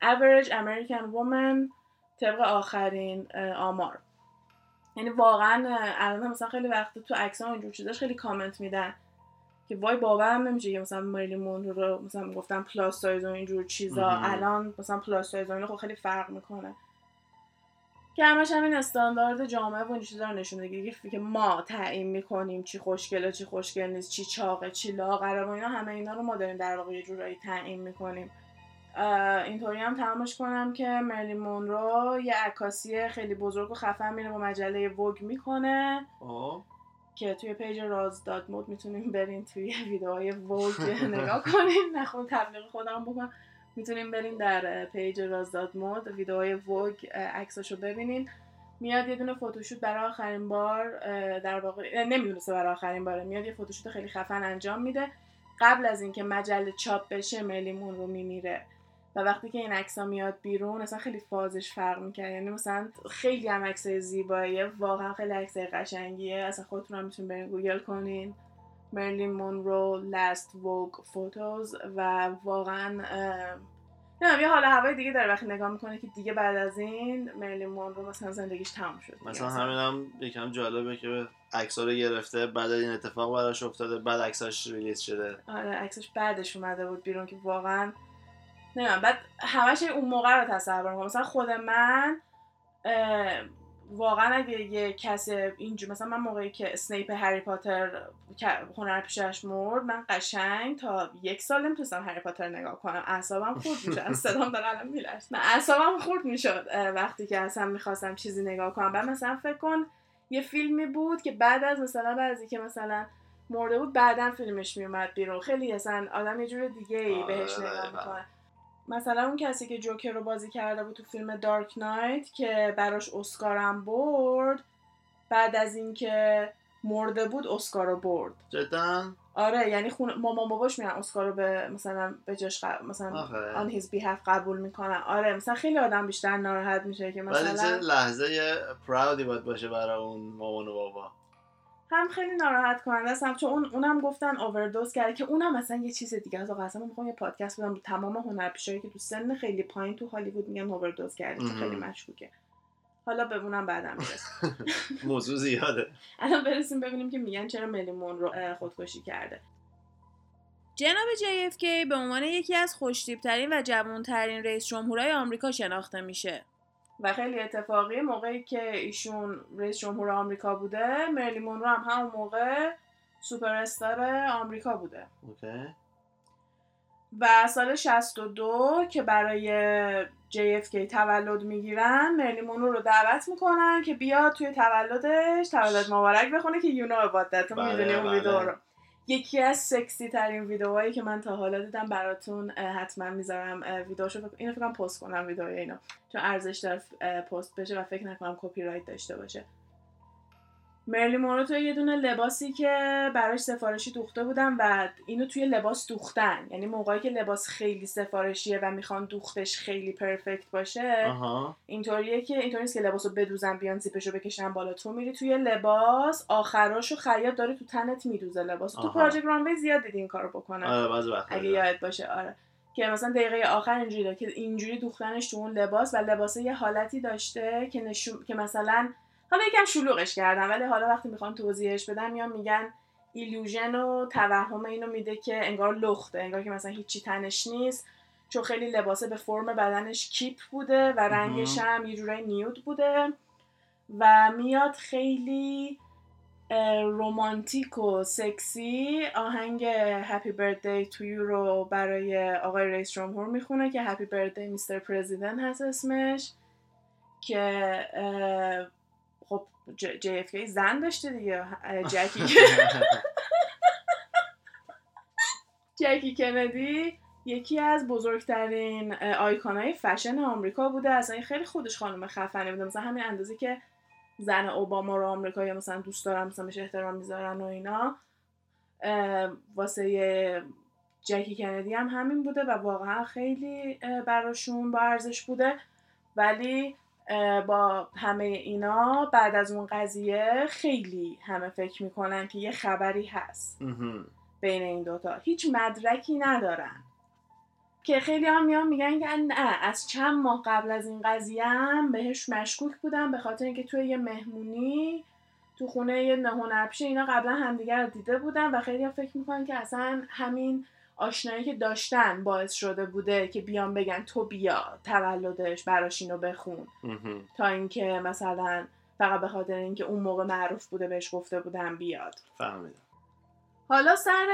average American woman طبق آخرین آمار یعنی واقعا الان مثلا خیلی وقت تو عکس ها اینجور چیزاش خیلی کامنت میدن که وای باورم نمیشه که مثلا مرلین مونرو رو مثلا گفتم plus size و اینجور چیزا. الان مثلا plus size و اینا خب خیلی فرق می‌کنه. که همش همین استاندارد جامعه و این چیزا رو نشون میده. که ما تعیین می‌کنیم چی خوشگله چی خوشگل نیست چی چاقه چی لاغره و اینا همه اینا رو ما داریم در واقع یه جورایی تعیین می‌کنیم. اینطوری هم تمامش کنم که مرلی مونرو یه عکاسی خیلی بزرگ و خفن میره با مجله وگ می‌کنه. آه. که توی پیج راز داد مود می‌تونیم برین توی ویدیوهای وگ نگاه کنیم نه خود تبلیغ خودم بکنم. می‌تونیم برین در پیج راز داد مود ویدیوهای وگ عکساشو ببینین. میاد یه دونه فوتوشوت برای آخرین بار در واقع نمی‌دونسته برای آخرین باره. میاد یه فوتوشوت خیلی خفن انجام میده. قبل از اینکه مجله چاپ بشه ملیمون رو میمیره. و وقتی که این عکس میاد بیرون اصلا خیلی فازش فرق می‌کنه یعنی مثلا خیلی هم عکسای زیباییه. واقعا خیلی عکسای قشنگیه. اصلا خودتون هم می‌تونین برین گوگل کنین. Marilyn Monroe last Vogue photos و واقعا نه یه حال هوای دیگه داره وقتی نگاه می‌کنه که دیگه بعد از این مرلین مونرو مثلا زندگیش تموم شد. مثلا همین هم یکم جالبه که عکس رو گرفته بعد این اتفاق براش افتاده بعد عکساش release شده. آره عکسش بعدش اومده بود بیرون که واقعا نمی‌دونم. بعد همش اون موقع رو تصور می‌کنم. مثلا خود من واقعا اگه یه کسی اینجور مثلا من موقعی که اسنیپ هری پاتر هنر پیشش مرد من قشنگ تا یک سال نمی‌تونستم هری پاتر نگاه کنم. اعصابم خورد می‌شد. از صدام داره الان میلرز من اعصابم خورد می‌شد وقتی که اصلا می‌خواستم چیزی نگاه کنم. بعد مثلا فکر کن یه فیلمی بود که بعد از مثلا بعضی که مثلا مرده بود بعدا فیلمش میومد بیرون. خیلی اصلا آدم یه جور دیگه ای آره، بهش نگاه دقیقاً. می‌کنه. مثلا اون کسی که جوکر رو بازی کرده بود تو فیلم دارک نایت که براش اسکارم برد بعد از اینکه مرده بود اسکار رو برد. جدا؟ آره یعنی خون مامان باباش میرن اسکار رو به مثلا به جاش ق- مثلا آن هیز بیهف قبول می‌کنن. آره مثلا خیلی آدم بیشتر ناراحت میشه که ولی مثلا لحظه پراودی باید باشه برای اون مامان و بابا. هم خیلی ناراحت کننده است هم چون اون اونم گفتن اووردوز کرده که اونم مثلا یه چیز دیگه از قسم می‌خوام یه پادکست بدم. تمام هنرپیشهایی که تو سن خیلی پایین تو هالیوود میگن اووردوز کرده که خیلی. مشکوکه. حالا به اونم بعدم موضوع زیاده. الان برسیم ببینیم که میگن چرا ملیمون رو خودکشی کرده. جناب JFK به عنوان یکی از خوشتیبترین و جوانترین رئیس جمهورهای آمریکا شناخته میشه. و خیلی اتفاقی موقعی که ایشون رئیس جمهور آمریکا بوده مرلی مونرو هم همون موقع سوپر استار آمریکا بوده. اوکی. و سال 62 که برای JFK تولد می‌گیرن مرلی مونرو رو دعوت می‌کنن که بیاد توی تولدش تولد مبارک بخونه که یونو عبادت بله، می‌دونی اون بله. ویدیو رو. یکی از سکسی ترین ویدیوهایی که من تا حالا دیدم براتون حتما می‌ذارم ویدیوشو اینو فکرم پست کنم ویدیوی اینو. چون ارزش داره پست بشه و فکر نکنم کپی رایت داشته باشه. مرلین مونرو یه دونه لباسی که براش سفارشی دوخته بودم و اینو توی لباس دوختن. یعنی موقعی که لباس خیلی سفارشیه و می‌خوان دوختش خیلی perfect باشه اینطوریه که اینطوری نیست که لباسو بدوزن بیان زیپشو بکشن بالا. تو میری توی لباس آخراشو خیاط داره تو تنت میدوزه لباس. تو Project Runway زیاد دیدی این کارو بکنن آره اگه یاد باشه آره. که مثلا دقیقه آخر اینجوری که اینجوری دوختنش تو اون لباس و لباس یه حالتی داشته که نشون که مثلا حالا یکم شلوغش کردم ولی حالا وقتی می‌خوان توضیحش بدم میان میگن ایلوژن و توهم اینو میده که انگار لخته انگار که مثلا هیچی تنش نیست چون خیلی لباسه به فرم بدنش کیپ بوده و رنگش هم یه جورای نیود بوده و میاد خیلی رومانتیک و سکسی آهنگ هپی بردی تو یو رو برای آقای رئیس جمهور می‌خونه که هپی بردی میستر پرزیدنت هست اسمش که اف زن داشته دیگه. جکی جکی کندی یکی از بزرگترین های فشن آمریکا بوده. اصلا خیلی خودش خانم خفنی بوده. مثلا همین اندازه که زن اوباما رو آمریکا یا مثلا دوست دارن مثلا بهش احترام می‌ذارن و اینا. واسه جکی کندی هم همین بوده و واقعا خیلی براشون با ارزش بوده. ولی با همه اینا بعد از اون قضیه خیلی همه فکر می‌کنن که یه خبری هست بین این دوتا. هیچ مدرکی ندارن. که خیلی هم میان میگن که نه از چند ماه قبل از این قضیه هم بهش مشکوک بودم به خاطر اینکه توی یه مهمونی تو خونه یه نهونرپشه اینا قبلا همدیگر رو دیده بودن و خیلی ها فکر می‌کنن که اصلا همین آشنایی که داشتن باعث شده بوده که بیان بگن تو بیا تولدش براش اینو بخون. تا اینکه مثلا فقط به خاطر اینکه اون موقع معروف بوده بهش گفته بودن بیاد. فهمیدم. حالا سر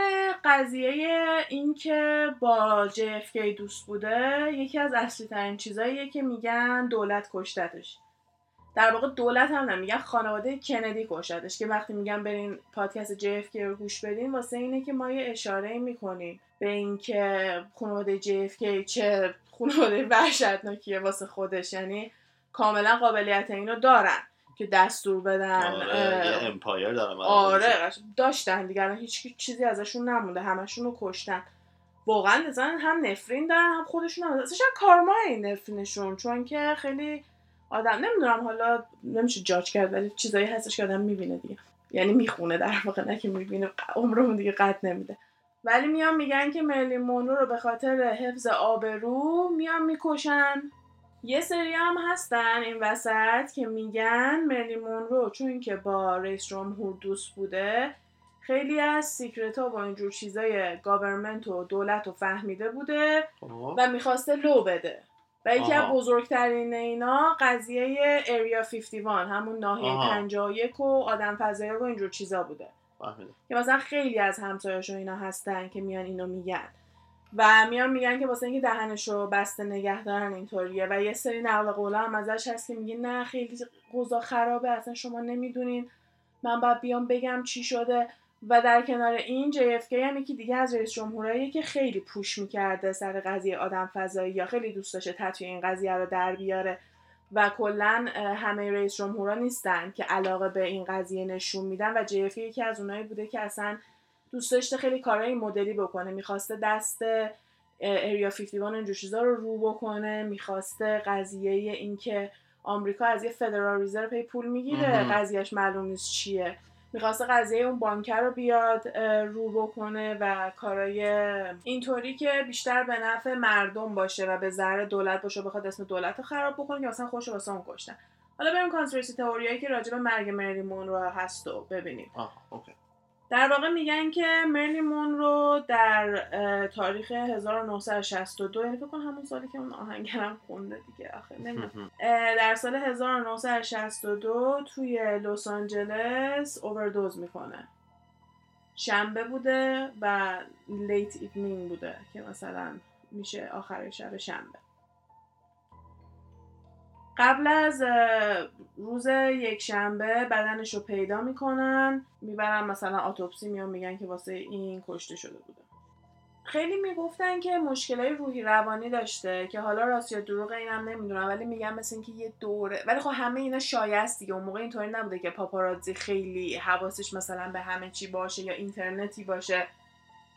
قضیه اینکه با JFK دوست بوده یکی از اصلی ترین چیزاییه که میگن دولت کشتتش. در واقع دولت هم نمیگن خانواده کندی کشتش که وقتی میگن برین پادکست JFK رو گوش بدین واسه اینه که ما یه اشاره می‌کنیم. به اینکه خانواده JFK چه خانواده وحشتناکیه واسه خودش. یعنی کاملا قابلیت اینو دارن که دستور بدن آره امپایر دارن آره داشتن دیگه هیچ چیزی ازشون نمونده همشون رو کشتن. واقعا نزن هم نفرین دارن هم خودشون هم اصلا کارما این نفرینشون چون که خیلی آدم نمی‌دونم حالا نمیشه جاج کرد ولی چیزایی هستش که آدم می‌بینه دیگه. یعنی می‌خونه در واقع نه که می‌بینه عمرمون دیگه قطع نمیده. ولی میان میگن که مرلین مونرو رو به خاطر حفظ آبرو میان می‌کشن. یه سری هم هستن این وسط که میگن مرلین مونرو چون که با رئیس جمهور دوست بوده خیلی از secret ها با اینجور چیزای government و دولت رو فهمیده بوده و می‌خواسته لو بده. و یکی از بزرگترین اینا قضیه اریا 51 همون ناحیه 51 و آدم فضایی و اینجور چیزا بوده. که مثلا خیلی از همسایه‌شون اینا هستن که میان اینو میگن. و میان میگن که واسه اینکه دهنش رو بسته نگه دارن اینطوریه. و یه سری نقل قولا هم ازش هست که میگه نه خیلی قضا خرابه اصلا شما نمی‌دونین. من باید بیام بگم چی شده. و در کنار این JFK هم یکی دیگه از رئیس جمهورایی که خیلی پوش می‌کرده سر قضیه آدم فضایی یا خیلی دوست داشته تطوی این قضیه رو در بیاره. و کلا همه رئیس جمهورا نیستن که علاقه به این قضیه نشون میدن و JFK یکی از اونایی بوده که اصلا دوست داشته خیلی کارهای مدلی بکنه. می‌خواسته دست اریا 51 اینجور چیزا رو رو بکنه. می‌خواسته قضیه اینکه آمریکا از یه فدرال ریزرو پی پول می‌گیره. قضیهش معلوم نیست چیه. می‌خواسته قضیه اون بانکر رو بیاد رو بکنه و کارای اینطوری که بیشتر به نفع مردم باشه و به ذره دولت باشه بخواد اسم دولت رو خراب بکنه که مثلا خوش واسه اون کشتن حالا بریم conspiracy theory یایی که راجع به مرگ مرلین مونرو هست و ببینیم آه، okay. در واقع میگن که مرلین مونرو در تاریخ 1962 یعنی فکر کنم همون سالی که اون آهنگرم خونده دیگه آخه نمی‌دونم. در سال 1962 توی لس آنجلس اووردوز می‌کنه. شنبه بوده و late evening بوده که مثلا میشه آخر شب شنبه. قبل از روز یک شنبه بدنش رو پیدا می‌کنن می‌برن مثلا آتوپسی میان میگن که واسه این کشته شده بوده. خیلی می‌گفتن که مشکلای روحی روانی داشته که حالا راست یا دروغ اینم نمی‌دونم ولی میگن مثل اینکه یه دوره ولی خب همه اینا شایست دیگه اون موقع اینطوری نبوده که پاپاراتزی خیلی حواسش مثلا به همه چی باشه یا اینترنتی باشه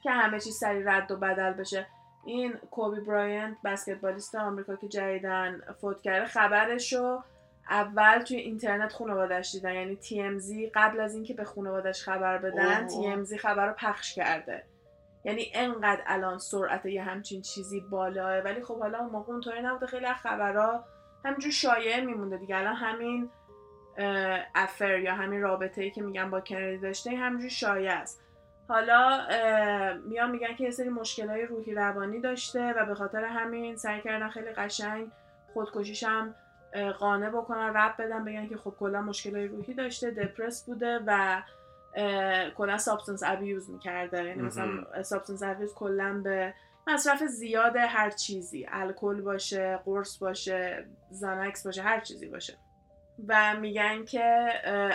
که همه چی سری رد و بدل بشه. این کوبی براینت بسکتبالیست آمریکا که جدیدن فوت کرده خبرشو اول توی اینترنت خانوادش دیدن. یعنی TMZ قبل از اینکه به خانوادش خبر بدن TMZ خبر رو پخش کرده. یعنی انقدر الان سرعت یه همچین چیزی بالاه. ولی خب حالا اون موقع اونطوری نبوده. خیلی از خبرها همینجور شایعه میمونده دیگه. الان همین افر یا همین رابطه ای که میگن با کندی داشته همینجور شایعه است. حالا میان میگن که یه سری های روحی روانی داشته و به خاطر همین سعی کردن خیلی قشنگ خودکشیشم قانع بکنن ربط بدن بگن که خب کلا های روحی داشته دپرس بوده و کلا substance abuse می‌کرده. یعنی مثلا substance abuse کلا به مصرف زیاد هر چیزی الکل باشه قرص باشه زانکس باشه هر چیزی باشه. و میگن که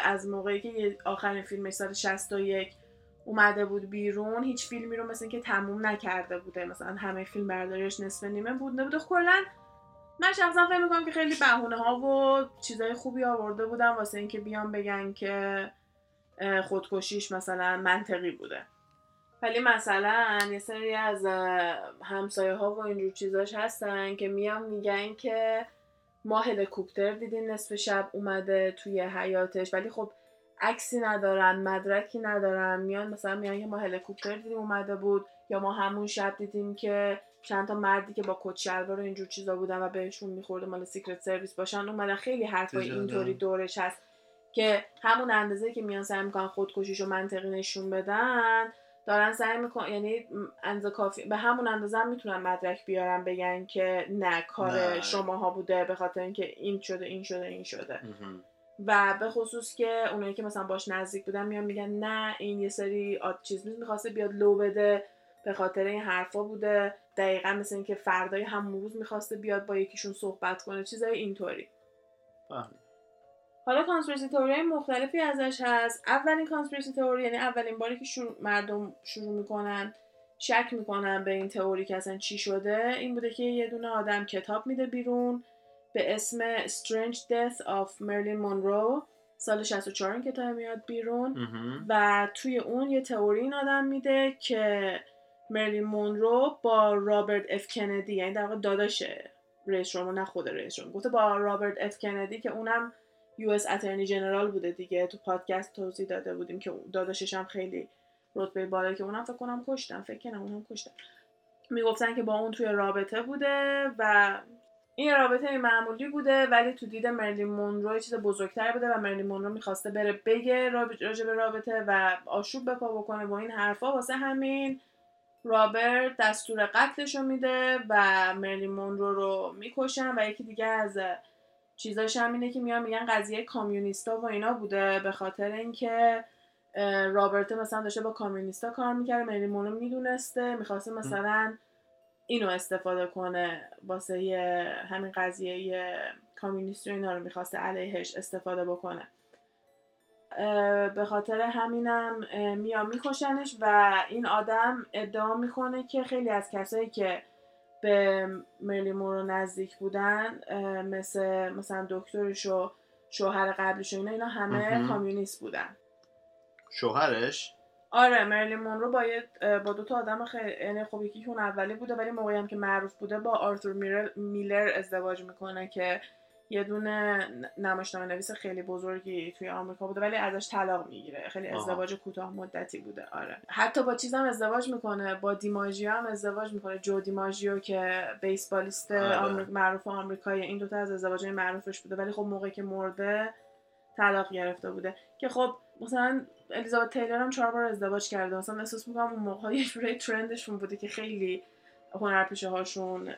از موقعی که آخرین فیلمش سال 61 اومده بود بیرون هیچ فیلمی رو مثل که تموم نکرده بوده. مثلا همه فیلم برداریش نصف نیمه بوده بوده. کلا من شخصا فکر می‌کنم که خیلی بهونه ها و چیزای خوبی آورده بودن واسه اینکه بیان بگن که خودکشیش مثلا منطقی بوده. ولی مثلا یه سری از همسایه ها و اینجور چیزاش هستن که میان میگن که ما هلیکوپتر دیدیم نصف شب اومده توی حیاطش. ولی خب عکسی ندارن مدرکی ندارن. میان مثلا میان که ما هلیکوپتر دیدیم اومده بود یا ما همون شب دیدیم که چند تا مردی که با کت شلوار و اینجور چیزا بودن و بهشون میخورده مال Secret Service باشن اومدن. خیلی حرفای اینطوری دورش هست که همون اندازه که میان سعی می‌کنن خودکشیشو منطقی نشون بدن دارن سعی می‌کنن یعنی اندازه کافی به همون اندازه هم می‌تونن مدرک بیارن بگن که نه کار شماها بوده به خاطر اینکه این شده این شده این شده. و به خصوص که اونایی که مثلا باش نزدیک بودن میان میگن نه این یه سری آد چیز می‌خواسته بیاد لو بده به خاطر این حرفا بوده. دقیقا مثل اینکه فردای همون روز می‌خواسته بیاد با یکیشون صحبت کنه چیزای اینطوری. حالا conspiracy theory مختلفی ازش هست. اولین conspiracy theory یعنی اولین باری که شروع مردم شروع می‌کنن شک می‌کنن به این تئوری که اصلا چی شده این بوده که یه دونه آدم کتاب میده بیرون. به اسم Strange Death of Marilyn Monroe سال 64 این کتاب میاد بیرون. و توی اون یه تئوری این آدم میده که مرلین مونرو با رابرت اف کندی یعنی در واقع داداش رئیس نه خود رئیس گفته با رابرت اف کندی که اونم US attorney general بوده دیگه. تو پادکست توضیح داده بودیم که داداشش هم خیلی رتبه بالا که اونم فکر کنم کشتن. فکر کنم اونم کشتن. می‌گفتن که با اون توی رابطه بوده و این رابطه معمولی بوده ولی تو دید مرلین مونرو چیز بزرگتر بوده و مرلین مونرو می‌خواسته بره بگه راجع به رابطه و آشوب بپا بکنه با این حرفا واسه همین. رابرت دستور قتلش رو میده و مرلین مونرو رو می‌کشن و یکی دیگه از چیزاش هم اینه که میان میگن قضیه کامیونیستا و اینا بوده به خاطر اینکه رابرت مثلا داشته با کامیونیستا کار می‌کرده مرلین مونرو می‌دونسته می‌خواسته مثلا اینو استفاده کنه واسه همین قضیه کامیونیست رو اینا رو می‌خواسته علیهش استفاده بکنه. به خاطر همینم میام میکشنش و این آدم ادعا می‌کنه که خیلی از کسایی که به مرلی مورو نزدیک بودن مثل مثلا دکترش و شوهر قبلش و اینا اینا همه کامیونیست بودن. شوهرش؟ آره مرلین مونرو با با دو تا آدم خیلی یعنی خب یکی اون اولی بوده ولی موقعی هم که معروف بوده با آرتور میلر ازدواج می‌کنه که یه دونه نمایشنامه نویس خیلی بزرگی توی آمریکا بوده ولی ازش طلاق می‌گیره. خیلی ازدواج کوتاه مدتی بوده آره. حتی با چیزم ازدواج می‌کنه با دیماژیو هم ازدواج می‌کنه. جو دیماژیو که بیسبالیست آره. آمریک معروف آمریکایی این دوتا از ازدواجهای معروفش بوده ولی خب موقعی که مرده طلاق گرفته بوده. که خب مثلا الیزابت تیلر هم چهار بار ازدواج کرده. مثلا احساس می‌کنم اون موقع یه جوری ترندشون بوده که خیلی هنرپیشه هاشون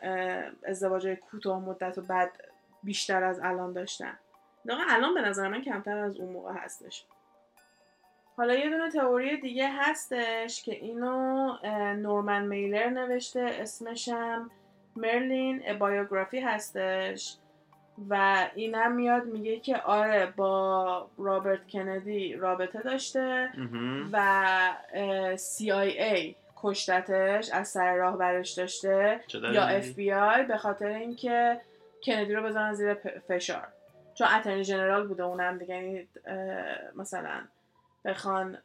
ازدواج کوتاه مدت و بعد بیشتر از الان داشتن. الان به نظر من کمتر از اون موقع هستش. حالا یه دونه تئوری دیگه هستش که اینو نورمن میلر نوشته. اسمشم مرلین بایوگرافی هستش. و اینم میاد میگه که آره با رابرت کندی رابطه داشته. و CIA کشتتش از سر راه برش داشته یا؟ FBI به خاطر اینکه کندی رو بزنن زیر فشار چون attorney general بوده اونم دیگه یعنی مثلا بخوان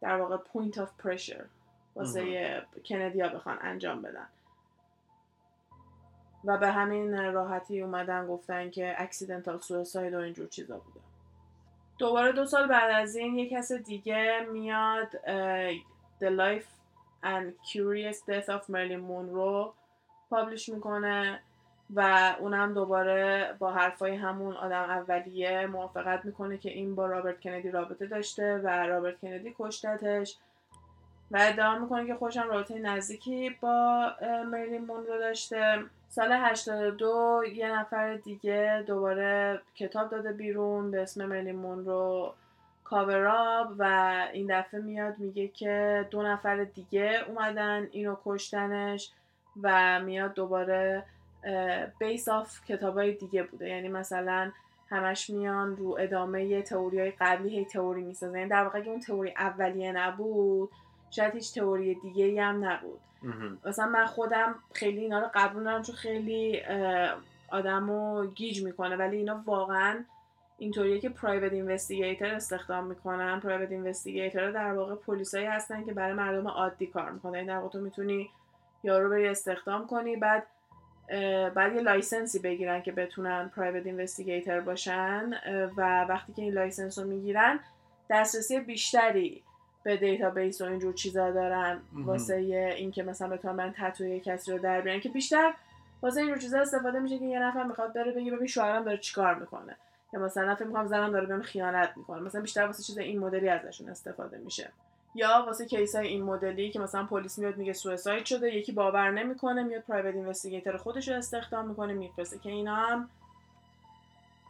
در واقع point of pressure واسه کندی ها بخوان انجام بدن و به همین راحتی اومدن گفتن که accidental suicide و اینجور چیزا بوده. دوباره دو سال بعد از این یه کس دیگه میاد The Life and Curious Death of Marilyn Monroe publish می‌کنه و اونم دوباره با حرفای همون آدم اولیه موافقت می‌کنه که این با رابرت کندی رابطه داشته و رابرت کندی کشتتش. و ادعا می‌کنه که خودشم رابطه نزدیکی با مریلین مونرو داشته. سال 82 یه نفر دیگه دوباره کتاب داده بیرون به اسم مریلین مونرو کاوراب و این دفعه میاد میگه که دو نفر دیگه اومدن اینو کشتنش و میاد دوباره بیس آف کتابای دیگه بوده. یعنی مثلا همش میان رو ادامه تئوری های قبلی هی تئوری می‌سازن. یعنی در واقع اون تئوری اولیه نبود شاید هیچ تئوری دیگه ای هم نبود. مثلا من خودم خیلی اینا رو قبول ندارم چون خیلی آدم رو گیج می‌کنه ولی اینا واقعا اینطوریه که private investigator استخدام می‌کنن. private investigator در واقع پلیسایی هستن که برای مردم عادی کار می‌کنن. این در واقع تو می‌تونی یارو بری استخدام کنی بعد بعد یه license ی بگیرن که بتونن private investigator باشن. و وقتی که این license رو می‌گیرن دسترسی بیشتری به database و اینجور چیزا دارن. واسه اینکه مثلا بتونن من ته و توی کسی رو در بیارن که بیشتر واسه اینجور چیزا استفاده میشه که یه نفر می‌خواد بره بگه ببین شوهرم داره چیکار می‌کنه. یا مثلا فکر می‌کنم زنم داره بهم خیانت می‌کنه. مثلا بیشتر واسه چیز این مدلی ازشون استفاده میشه. یا واسه case های این مدلی که مثلا پلیس میاد میگه suicide شده یکی باور نمی‌کنه میاد private investigator خودش رو استخدام می‌کنه میفرسته. که اینا هم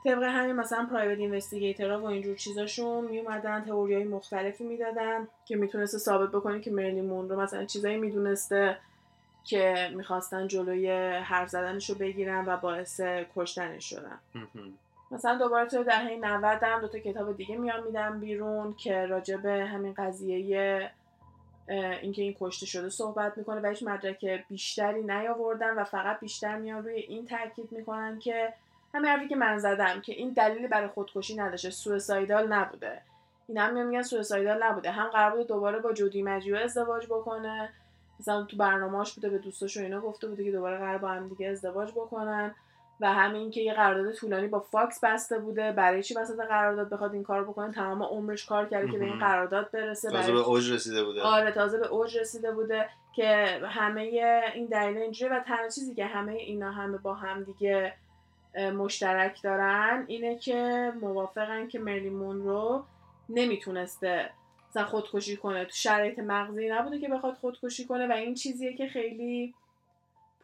طبق همین مثلا پرایوت اینوستیگیتورها و اینجور چیزاشون میومدن تئوری های مختلفی می‌دادن که می‌تونسته ثابت بکنه که مرلی مونرو مثلا چیزایی می‌دونسته که می‌خواستن جلوی حرف زدنش رو بگیرن و باعث کشتنش شدن. مثلا دوباره توی دهه 90 هم دو تا کتاب دیگه میان میدن بیرون که راجع به همین قضیه اینکه این کشته شده صحبت می‌کنه و هیچ مدرک بیشتری نیاوردن و فقط بیشتر میان روی این تاکید می‌کنن که همین حرفی که من زدم که این دلیلی برای خودکشی نداشته suicidal نبوده. این هم میگن suicidal نبوده. هم قرار بوده دوباره با جو دیمجیو ازدواج بکنه. مثلا تو برنامه‌اش بوده به دوستاش و اینا گفته بوده که دوباره قرار با هم دیگه ازدواج بکنن. و همین که یه قرارداد طولانی با فاکس بسته بوده. برای چی وسط قرارداد بخواد این کار بکنه؟ تمام عمرش کار کرده که به این. قرارداد برسه. تازه به اوج رسیده بوده. آره تازه به اوج رسیده بوده که همه این دلیل اینجوری و تنها چیزی که همه اینا همه با هم دیگه مشترک دارن اینه که موافقن که مرلی مونرو نمی‌تونسته مثلا خودکشی کنه. تو شرایط مغزی نبوده که بخواد خودکشی کنه و این چیزیه که خیلی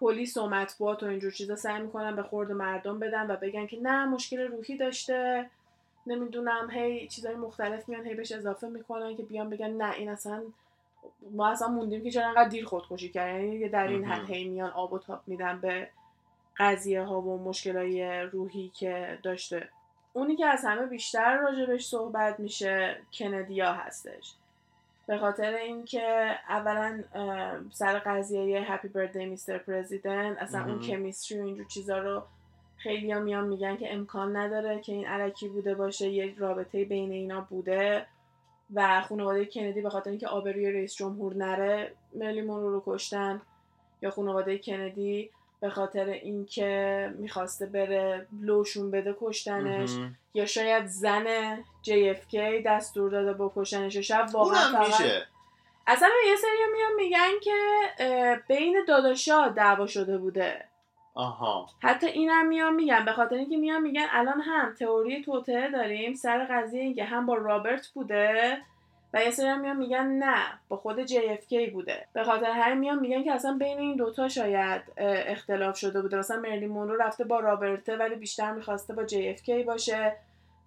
پلیس و مطبوعات و اینجور چیزا سعی می‌کنن به خورد مردم بدن و بگن که نه مشکل روحی داشته. نمی‌دونم هی چیزای مختلف میان هی بهش اضافه می‌کنن که بیان بگن نه این اصلا ما اصلا موندیم که چرا انقدر دیر خودکشی کرد یعنی در این حد. هی میان آب و تاب میدن به قضیه ها و مشکلای روحی که داشته اونی که از همه بیشتر راجبش صحبت میشه کندیا هستش به خاطر اینکه اولا سر قضیه هپی بردی میستر پرزیدنت اصلا اون. کمیستری و اینجور چیزا رو خیلی ها میان میگن که امکان نداره که این علکی بوده باشه یه رابطه بین اینا بوده و خانواده کندی به خاطر اینکه آبروی رئیس جمهور نره مرلی مونرو رو کشتن یا خانواده کندی به خاطر اینکه می‌خواسته بره لوشون بده کشتنش. یا شاید زن JFK دستور داده بکشنش شاید واقعا میشه. اصلا یه سری میان میگن که بین داداشا دعوا شده بوده. آها. حتی اینم میان میگن. به خاطر اینکه میان میگن الان هم تئوری توطئه داریم. سر قضیه اینکه هم با رابرت بوده و یه سری میان میگن نه با خود JFK بوده. به خاطر همین میان میگن که اصلا بین این دوتا شاید اختلاف شده بوده. مثلا مرلی مونرو رفته با رابرته ولی بیشتر می‌خواسته با JFK باشه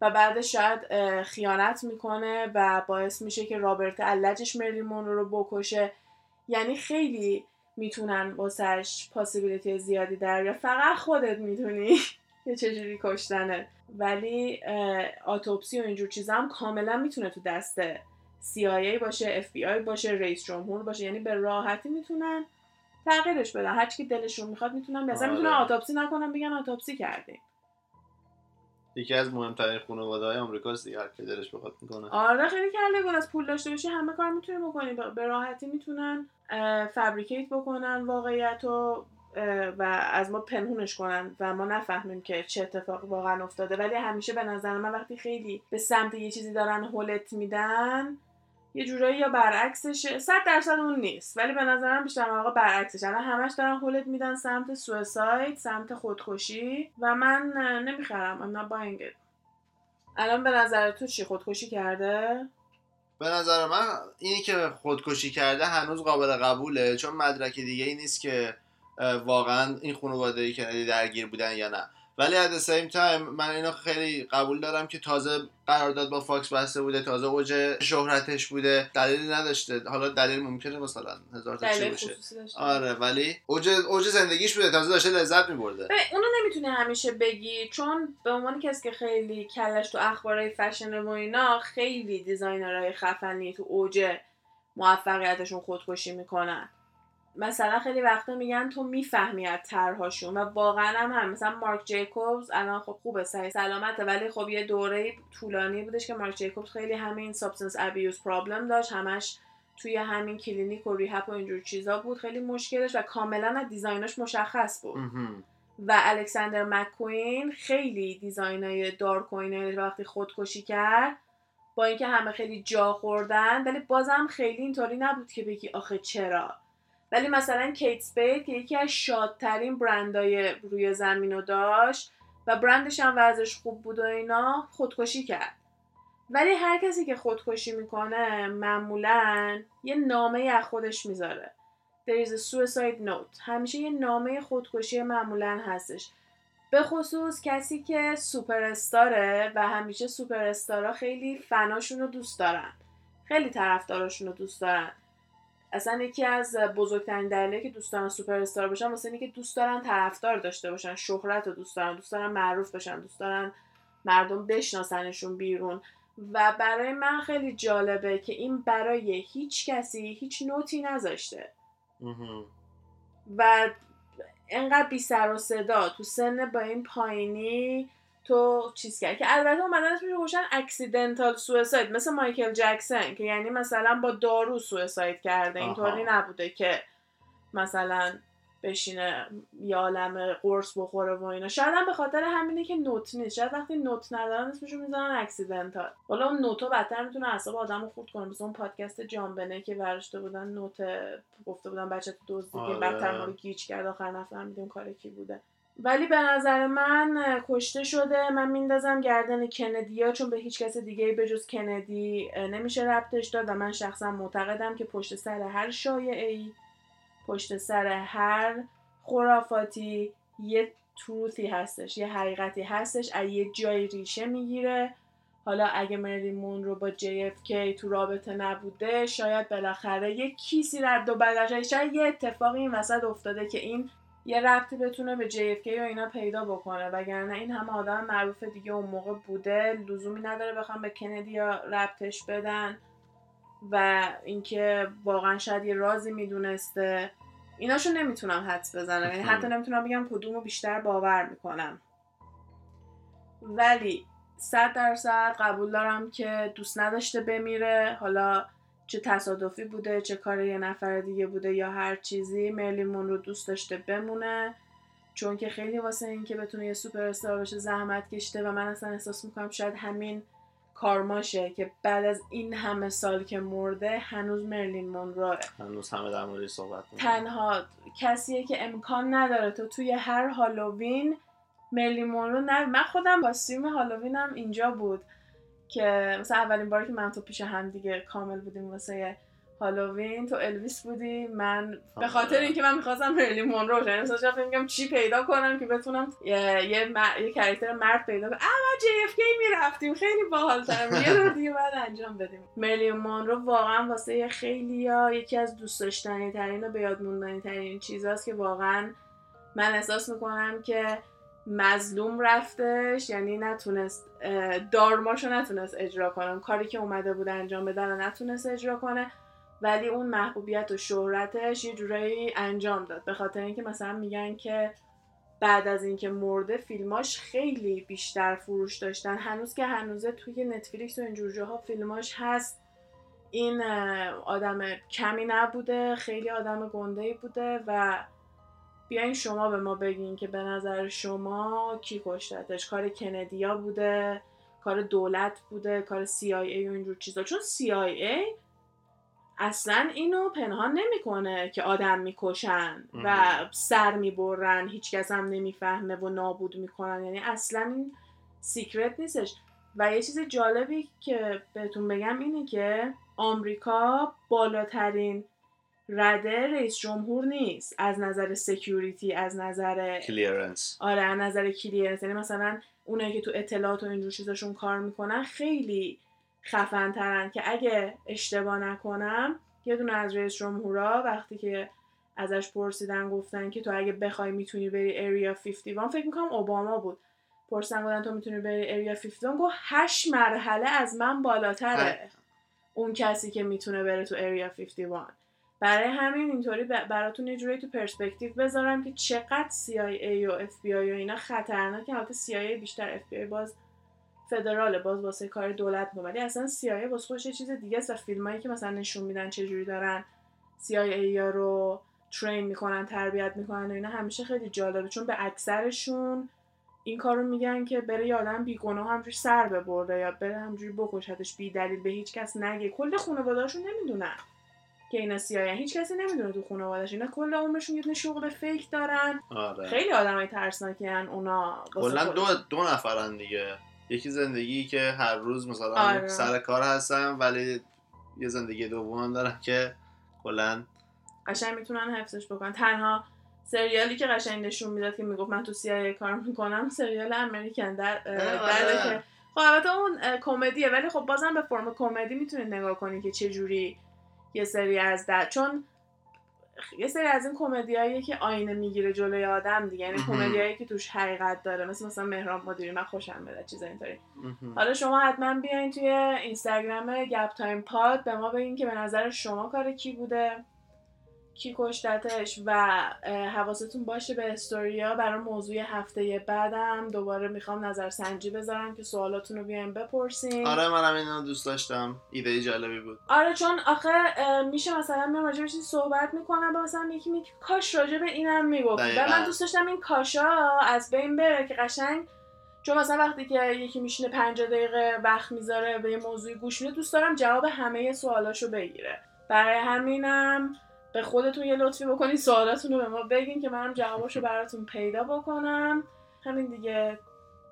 و بعدش شاید خیانت می‌کنه و باعث میشه که رابرت علجش مرلی مونرو رو بکشه. یعنی خیلی می‌تونن واسش پاسیبیلیتی زیادی در. فقط خودت می‌تونی که چجوری کشتنه. ولی آتوپسی و اینجور چیزا هم کاملا می‌تونه تو دست CIA باشه FBI باشه رئیس جمهور باشه یعنی به راحتی می‌تونن تغییرش بدن. هر که دلشون می‌خواد می‌تونن مثلا آره. می‌تونن آتوپسی نکنن بگن آتوپسی کردیم. یکی از مهمترین خانواده های آمریکاست دیگه هر کی دلش بخواد می‌کنه. آره خیلی کله از پول داشته باشی همه کار می‌تونی بکنی به راحتی می‌تونن فبریکیت بکنن واقعیت و و از ما پنهونش کنن و ما نفهمیم که چه اتفاقی واقعا افتاده. ولی همیشه به نظر من وقتی خیلی به سمت یه چیزی دارن هولت میدن یه جورایی یا برعکسش صد درصد اون نیست. ولی به نظرم بیشتر واقع برعکسش الان همش دارن هولت میدن سمت سویساید سمت خودکشی و من نمی‌خرم. I'm not buying it. الان به نظر تو چی؟ خودکشی کرده؟ به نظر من اینی که خودکشی کرده هنوز قابل قبوله. چون مدرک دیگه ای نیست که واقعا این خانواده کندی درگیر بودن یا نه. ولی at the same time من اینو خیلی قبول دارم که تازه قرارداد با فاکس بسته بوده تازه اوج شهرتش بوده. دلیلی نداشته. حالا دلیل ممکنه مثلا هزار تا چی باشه. آره ولی اوج اوج زندگیش بوده. تازه داشته لذت میبرده. اونو نمی‌تونی همیشه بگی چون به عنوان کسی که خیلی کله‌ش تو اخبارهای فشن و اینا خیلی designer های خفنی تو اوج موفقیتشون خودکشی می‌کنن. مثلا خیلی وقتا میگن تو می‌فهمی از طرحهاشون و واقعا هم هم مثلا مارک جیکوبز الان خب خوبه صحیح سلامته ولی خب یه دوره طولانی بودش که مارک جیکوبز خیلی همین substance abuse problem داشت همش توی همین کلینیک و rehab و اینجور چیزا بود خیلی مشکلش و کاملا از design اش مشخص بود. و الکساندر مکوین خیلی design ای dark و وقتی خودکشی کرد با اینکه همه خیلی جا خوردن ولی بازم خیلی اینطوری نبود که بگی آخه چرا؟ ولی مثلا کیت سپید که یکی از شادترین برندای روی زمین رو داشت و برندش هم وضعش خوب بود و اینا خودکشی کرد. ولی هر کسی که خودکشی می‌کنه معمولا یه نامه از خودش می‌ذاره. There is a suicide note. همیشه یه نامه خودکشی معمولا هستش. به خصوص کسی که سوپر استاره و همیشه سوپر استارا خیلی فناشون رو دوست دارن. خیلی طرفداراشون رو دوست دارن. اصلا یکی از بزرگترین دلایلی که دوست دارن سوپر استار باشن واسه اینه که دوست دارن طرفدار داشته باشن شهرت رو دوست دارن دوست دارن معروف بشن دوست دارن مردم بشناسنشون بیرون. و برای من خیلی جالبه که این برای هیچ کسی هیچ نوتی نذاشته. و انقدر بی سر و صدا. تو سن با این پایینی تو چیز کرد. که البته اومدن اسمش روشن accidental suicide مثل مایکل جکسن که یعنی مثلا با دارو suicide کرده. اینطوری نبوده که مثلا بشینه یه عالم قرص بخوره و اینا. شاید هم به خاطر همینه که note نیست. شاید وقتی note ندارن اسمشو می‌زنن accidental حالا اون note و بدتر می‌تونه اعصاب آدمو خورد کنه. مثل اون پادکست جان‌بنه که ورداشته بودن note گفته بودن بچه تو دزدی که بدتر ما گیج کرد. آخر نفهمیدیم کار کی بوده. ولی به نظر من کشته شده. من میندازم گردن کندی چون به هیچ کس دیگه به جز کندی نمیشه ربطش داد. و من شخصا معتقدم که پشت سر هر شایعه ای پشت سر هر خرافاتی یه تروثی هستش یه حقیقتی هستش. از یه جای ریشه می‌گیره حالا اگه مریمون رو با JFK تو رابطه نبوده شاید بالاخره یه کیسی رد و بدل شاید یه اتفاقی این وسط افتاده که این یه ربطی بتونه به JFK و اینا پیدا بکنه وگرنه این همه آدم معروف دیگه اون موقع بوده لزومی نداره بخوام به کندی یا ربطش بدن و اینکه واقعا شاید یه رازی می‌دونسته. ایناشو نمی‌تونم حدس بزنم یعنی حتی نمی‌تونم بگم کدومو بیشتر باور می‌کنم. ولی صد درصد قبول دارم که دوست نداشته بمیره. حالا چه تصادفی بوده چه کار یه نفر دیگه بوده یا هر چیزی مرلیمون رو دوست داشته بمونه. چون که خیلی واسه این که بتونه یه سوپر استار بشه زحمت کشته و من اصلا احساس می‌کنم شاید همین کارماشه که بعد از این همه سال که مرده هنوز مرلین مونرو هنوز همه در موردش صحبت تنها کسیه که امکان نداره تو توی هر هالووین مرلین مونرو نه من خودم با سیم هالووینم اینجا بود. که مثلا اولین باری که من تو پیش هم دیگه کامل بودیم واسه هالووین تو الویس بودی من به خاطر اینکه من می‌خواستم مرلی مونرو یعنی مثلا میگم چی پیدا کنم که بتونم یه یه. یه کرکتر مرد پیدا کنم. اما جی اف کی می‌رفتیم. خیلی باحال‌تر یه رو دیگه بعد انجام بدیم. مرلی مونرو واقعا واسه خیلی ها یکی از دوست داشتنی ترین و به یاد موندنی ترین چیزاست که واقعا من احساس می‌کنم که مظلوم رفتش. یعنی نتونست دارماشو نتونست اجرا کنه. کاری که اومده بود انجام بدن نتونست اجرا کنه. ولی اون محبوبیت و شهرتش یه جورایی انجام داد. به خاطر اینکه مثلا میگن که بعد از اینکه مرده فیلماش خیلی بیشتر فروش داشتن. هنوز که هنوزه توی نتفلیکس و اینجور جاها فیلماش هست. این آدم کمی نبوده خیلی آدم گنده بوده و بیاین شما به ما بگین که به نظر شما کی کشتتش کار کندیا بوده کار دولت بوده کار CIA و اینجور چیزا. چون CIA اصلا اینو پنهان نمی‌کنه که آدم می‌کشن و سر می‌برن هیچکس هم نمی‌فهمه و نابود می‌کنن. یعنی اصلا این secret نیستش. و یه چیز جالبی که بهتون بگم اینه که آمریکا بالاترین رده رئیس جمهور نیست. از نظر security از نظر clearance آره از نظر clearance یعنی مثلا اونایی که تو اطلاعات و اینجور چیزاشون کار می‌کنن خیلی خفن ترن که اگه اشتباه نکنم یه دونه از رئیس جمهورا وقتی که ازش پرسیدن گفتن که تو اگه بخوای می‌تونی بری اریا 51 فکر می‌کنم اوباما بود. پرسیدن گفتن تو می‌تونی بری اریا 51 گفت هشت مرحله از من بالاتره. اون کسی که می‌تونه بره تو اریا 51 برای همین اینطوری براتون یه جوری تو پرسپکتیو بذارم که چقدر CIA و FBI و اینا خطرناکه. البته CIA بیشتر FBI باز فدراله باز واسه کار دولت بود. ولی اصلا CIA واسه خودش یه چیز دیگه است و فیلمایی که مثلا نشون میدن چه جوری دارن CIA یا رو ترین می‌کنن تربیت می‌کنن و اینا همیشه خیلی جالبه. چون به اکثرشون این کارو میگن که بره یه آدم بیگناه همجوری سر ببرده یا بره همجوری بکشتش بی دلیل به هیچ کس نگه. کل خانواده‌اشون نمی‌دونن. که اینا سیاهن هیچ کسی نمی‌دونه تو خانواده‌اش. اینا کل عمرشون یه شغل فیک دارن. آره. خیلی آدمای ترسناکن اونا. کلا دو دو نفرن دیگه. یکی زندگی که هر روز مثلا آره. سر کار هستن ولی یه زندگی دوم دارن که کلا قشنگ می‌تونن حفظش بکنن. تنها سریالی که قشنگ نشون می‌داد که می‌گفت من تو سیاه کار می‌کنم سریال امریکن در در که خب البته اون کمدیه ولی خب بازم به فرم کمدی می‌تونید نگاه کنید که چه جوری یه سری از در چون یه سری از این کمدیایی که آینه می‌گیره جلوی آدم دیگه یعنی کمدیایی که توش حقیقت داره مثل مثلا مهران مدیری من خوشم میاد چیز اینطوری. حالا شما حتما بیاین توی اینستاگرام گپ تایم پاد به ما بگین که به نظر شما کار کی بوده. کی کشتتش و حواستون باشه به استوریا. برای موضوع هفته بعدم. دوباره می‌خوام نظر سنجی بذارم که سوالاتون رو بیاین بپرسین. آره منم اینو دوست داشتم. ایده جالبی بود. آره چون آخه میشه مثلا من راجع به صحبت می‌کنم با مثلا یکی میگه کاش راجع به اینم می‌گفت. و من دوست داشتم این کاشا از بین بره که قشنگ چون مثلا وقتی که یکی میشینه 50 دقیقه وقت می‌ذاره به یه موضوعی گوش میده دوست دارم جواب همه سوالاشو بگیره. برای همینم به خودتون یه لطفی بکنید سوالاتون رو به ما بگین که منم جواباشو براتون پیدا بکنم. همین دیگه.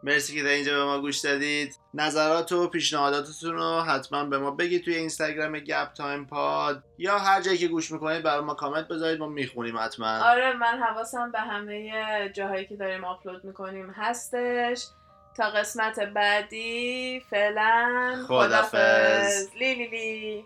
مرسی که در اینجا به ما گوش دادید. نظرات و پیشنهاداتتون رو حتما به ما بگید توی اینستاگرام گپ تایم پاد یا هر جایی که گوش می‌کنید برای ما کامنت بذارید ما می‌خونیم حتما. آره من حواسم به همه جاهایی که داریم آپلود می‌کنیم هستش. تا قسمت بعدی فعلا خدافز لی لی لی.